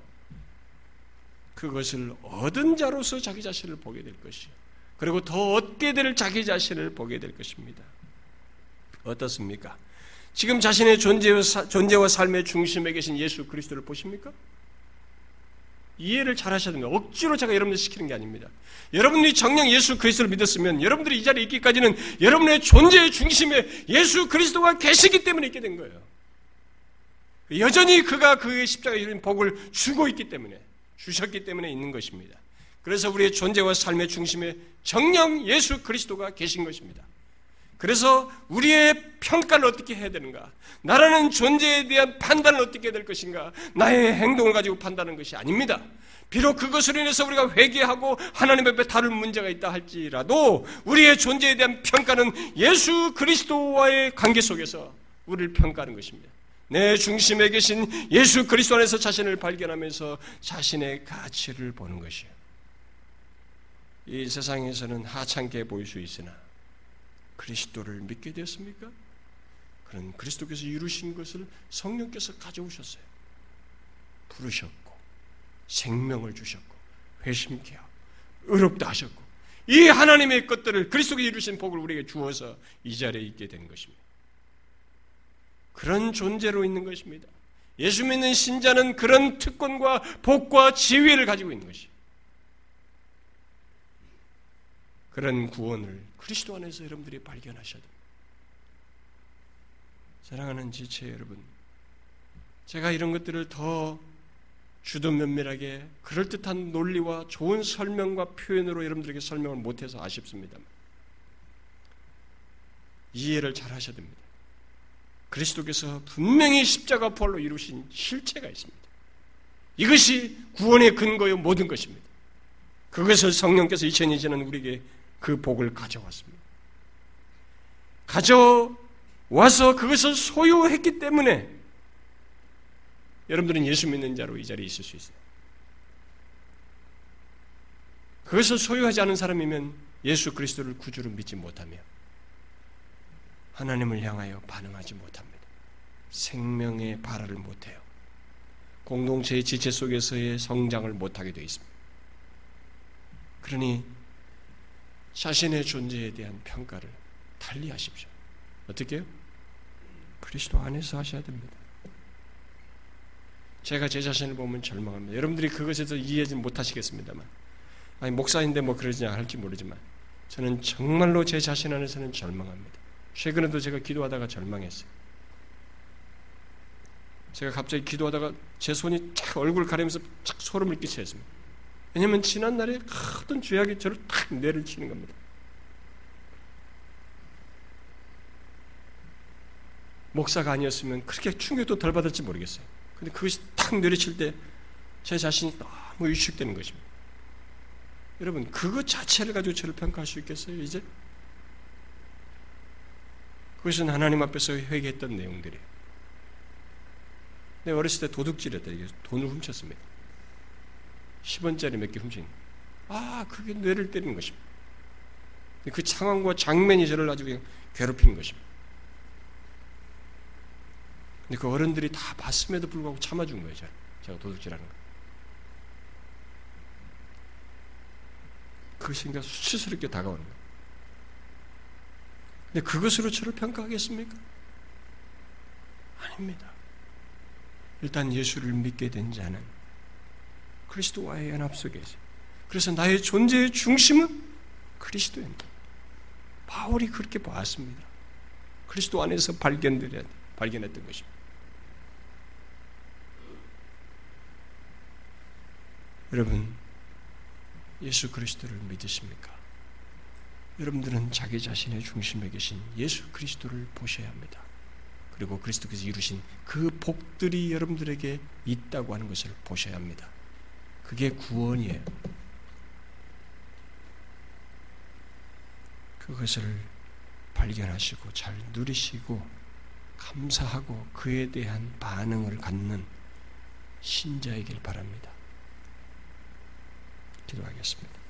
그것을 얻은 자로서 자기 자신을 보게 될 것이요. 그리고 더 얻게 될 자기 자신을 보게 될 것입니다. 어떻습니까? 지금 자신의 존재와, 삶의 중심에 계신 예수 그리스도를 보십니까? 이해를 잘 하셔야 됩니다. 억지로 제가 여러분들 시키는 게 아닙니다. 여러분들이 정녕 예수 그리스도를 믿었으면 여러분들이 이 자리에 있기까지는 여러분의 존재의 중심에 예수 그리스도가 계시기 때문에 있게 된 거예요. 여전히 그가 그의 십자가에 이른 복을 주고 있기 때문에 주셨기 때문에 있는 것입니다. 그래서 우리의 존재와 삶의 중심에 정령 예수 그리스도가 계신 것입니다. 그래서 우리의 평가를 어떻게 해야 되는가? 나라는 존재에 대한 판단을 어떻게 해야 될 것인가? 나의 행동을 가지고 판단하는 것이 아닙니다. 비록 그것으로 인해서 우리가 회개하고 하나님 앞에 다른 문제가 있다 할지라도 우리의 존재에 대한 평가는 예수 그리스도와의 관계 속에서 우리를 평가하는 것입니다. 내 중심에 계신 예수 그리스도 안에서 자신을 발견하면서 자신의 가치를 보는 것이에요. 이 세상에서는 하찮게 보일 수 있으나 그리스도를 믿게 되었습니까? 그런 그리스도께서 이루신 것을 성령께서 가져오셨어요. 부르셨고 생명을 주셨고 회심케 하고 의롭다 하셨고 이 하나님의 것들을 그리스도가 이루신 복을 우리에게 주어서 이 자리에 있게 된 것입니다. 그런 존재로 있는 것입니다. 예수 믿는 신자는 그런 특권과 복과 지위를 가지고 있는 것이. 그런 구원을 그리스도 안에서 여러분들이 발견하셔야 됩니다. 사랑하는 지체 여러분, 제가 이런 것들을 더 주도 면밀하게 그럴듯한 논리와 좋은 설명과 표현으로 여러분들에게 설명을 못해서 아쉽습니다. 이해를 잘 하셔야 됩니다. 그리스도께서 분명히 십자가 부활로 이루신 실체가 있습니다. 이것이 구원의 근거요 모든 것입니다. 그것을 성령께서 2000년 지난 우리에게 그 복을 가져왔습니다. 가져와서 그것을 소유했기 때문에 여러분들은 예수 믿는 자로 이 자리에 있을 수 있어요. 그것을 소유하지 않은 사람이면 예수 그리스도를 구주로 믿지 못하며 하나님을 향하여 반응하지 못합니다. 생명의 발화를 못해요. 공동체의 지체 속에서의 성장을 못하게 되어 있습니다. 그러니 자신의 존재에 대한 평가를 달리 하십시오. 어떻게 요 그리스도 안에서 하셔야 됩니다. 제가 제 자신을 보면 절망합니다. 여러분들이 그것에 서 이해하지 못하시겠습니다만, 아니 목사인데 뭐 그러지 않을지 모르지만, 저는 정말로 제 자신 안에서는 절망합니다. 최근에도 제가 기도하다가 절망했어요. 제가 갑자기 기도하다가 제 손이 쫙 얼굴 가리면서 착 소름을 끼쳤습니다. 왜냐하면 지난날에 어떤 죄악이 저를 탁 내를 치는 겁니다. 목사가 아니었으면 그렇게 충격도 덜 받을지 모르겠어요. 근데 그것이 탁 내리칠 때 제 자신이 너무 위축되는 것입니다. 여러분, 그것 자체를 가지고 저를 평가할 수 있겠어요, 이제? 그것은 하나님 앞에서 회개했던 내용들이에요. 내 어렸을 때 도둑질했다. 돈을 훔쳤습니다. 10원짜리 몇 개 훔친. 아, 그게 뇌를 때리는 것입니다. 그 상황과 장면이 저를 아주 그냥 괴롭히는 것입니다. 근데 그 어른들이 다 봤음에도 불구하고 참아준 거예요, 저를. 제가 도둑질하는 거. 그것이 그러니까 수치스럽게 다가오는 거예요. 근데 그것으로 저를 평가하겠습니까? 아닙니다. 일단 예수를 믿게 된 자는 그리스도와의 연합 속에서 그래서 나의 존재의 중심은 그리스도입니다. 바울이 그렇게 봤습니다. 그리스도 안에서 발견했던 것입니다. 여러분 예수 그리스도를 믿으십니까? 여러분들은 자기 자신의 중심에 계신 예수 그리스도를 보셔야 합니다. 그리고 그리스도께서 이루신 그 복들이 여러분들에게 있다고 하는 것을 보셔야 합니다. 그게 구원이에요. 그것을 발견하시고 잘 누리시고 감사하고 그에 대한 반응을 갖는 신자이길 바랍니다. 기도하겠습니다.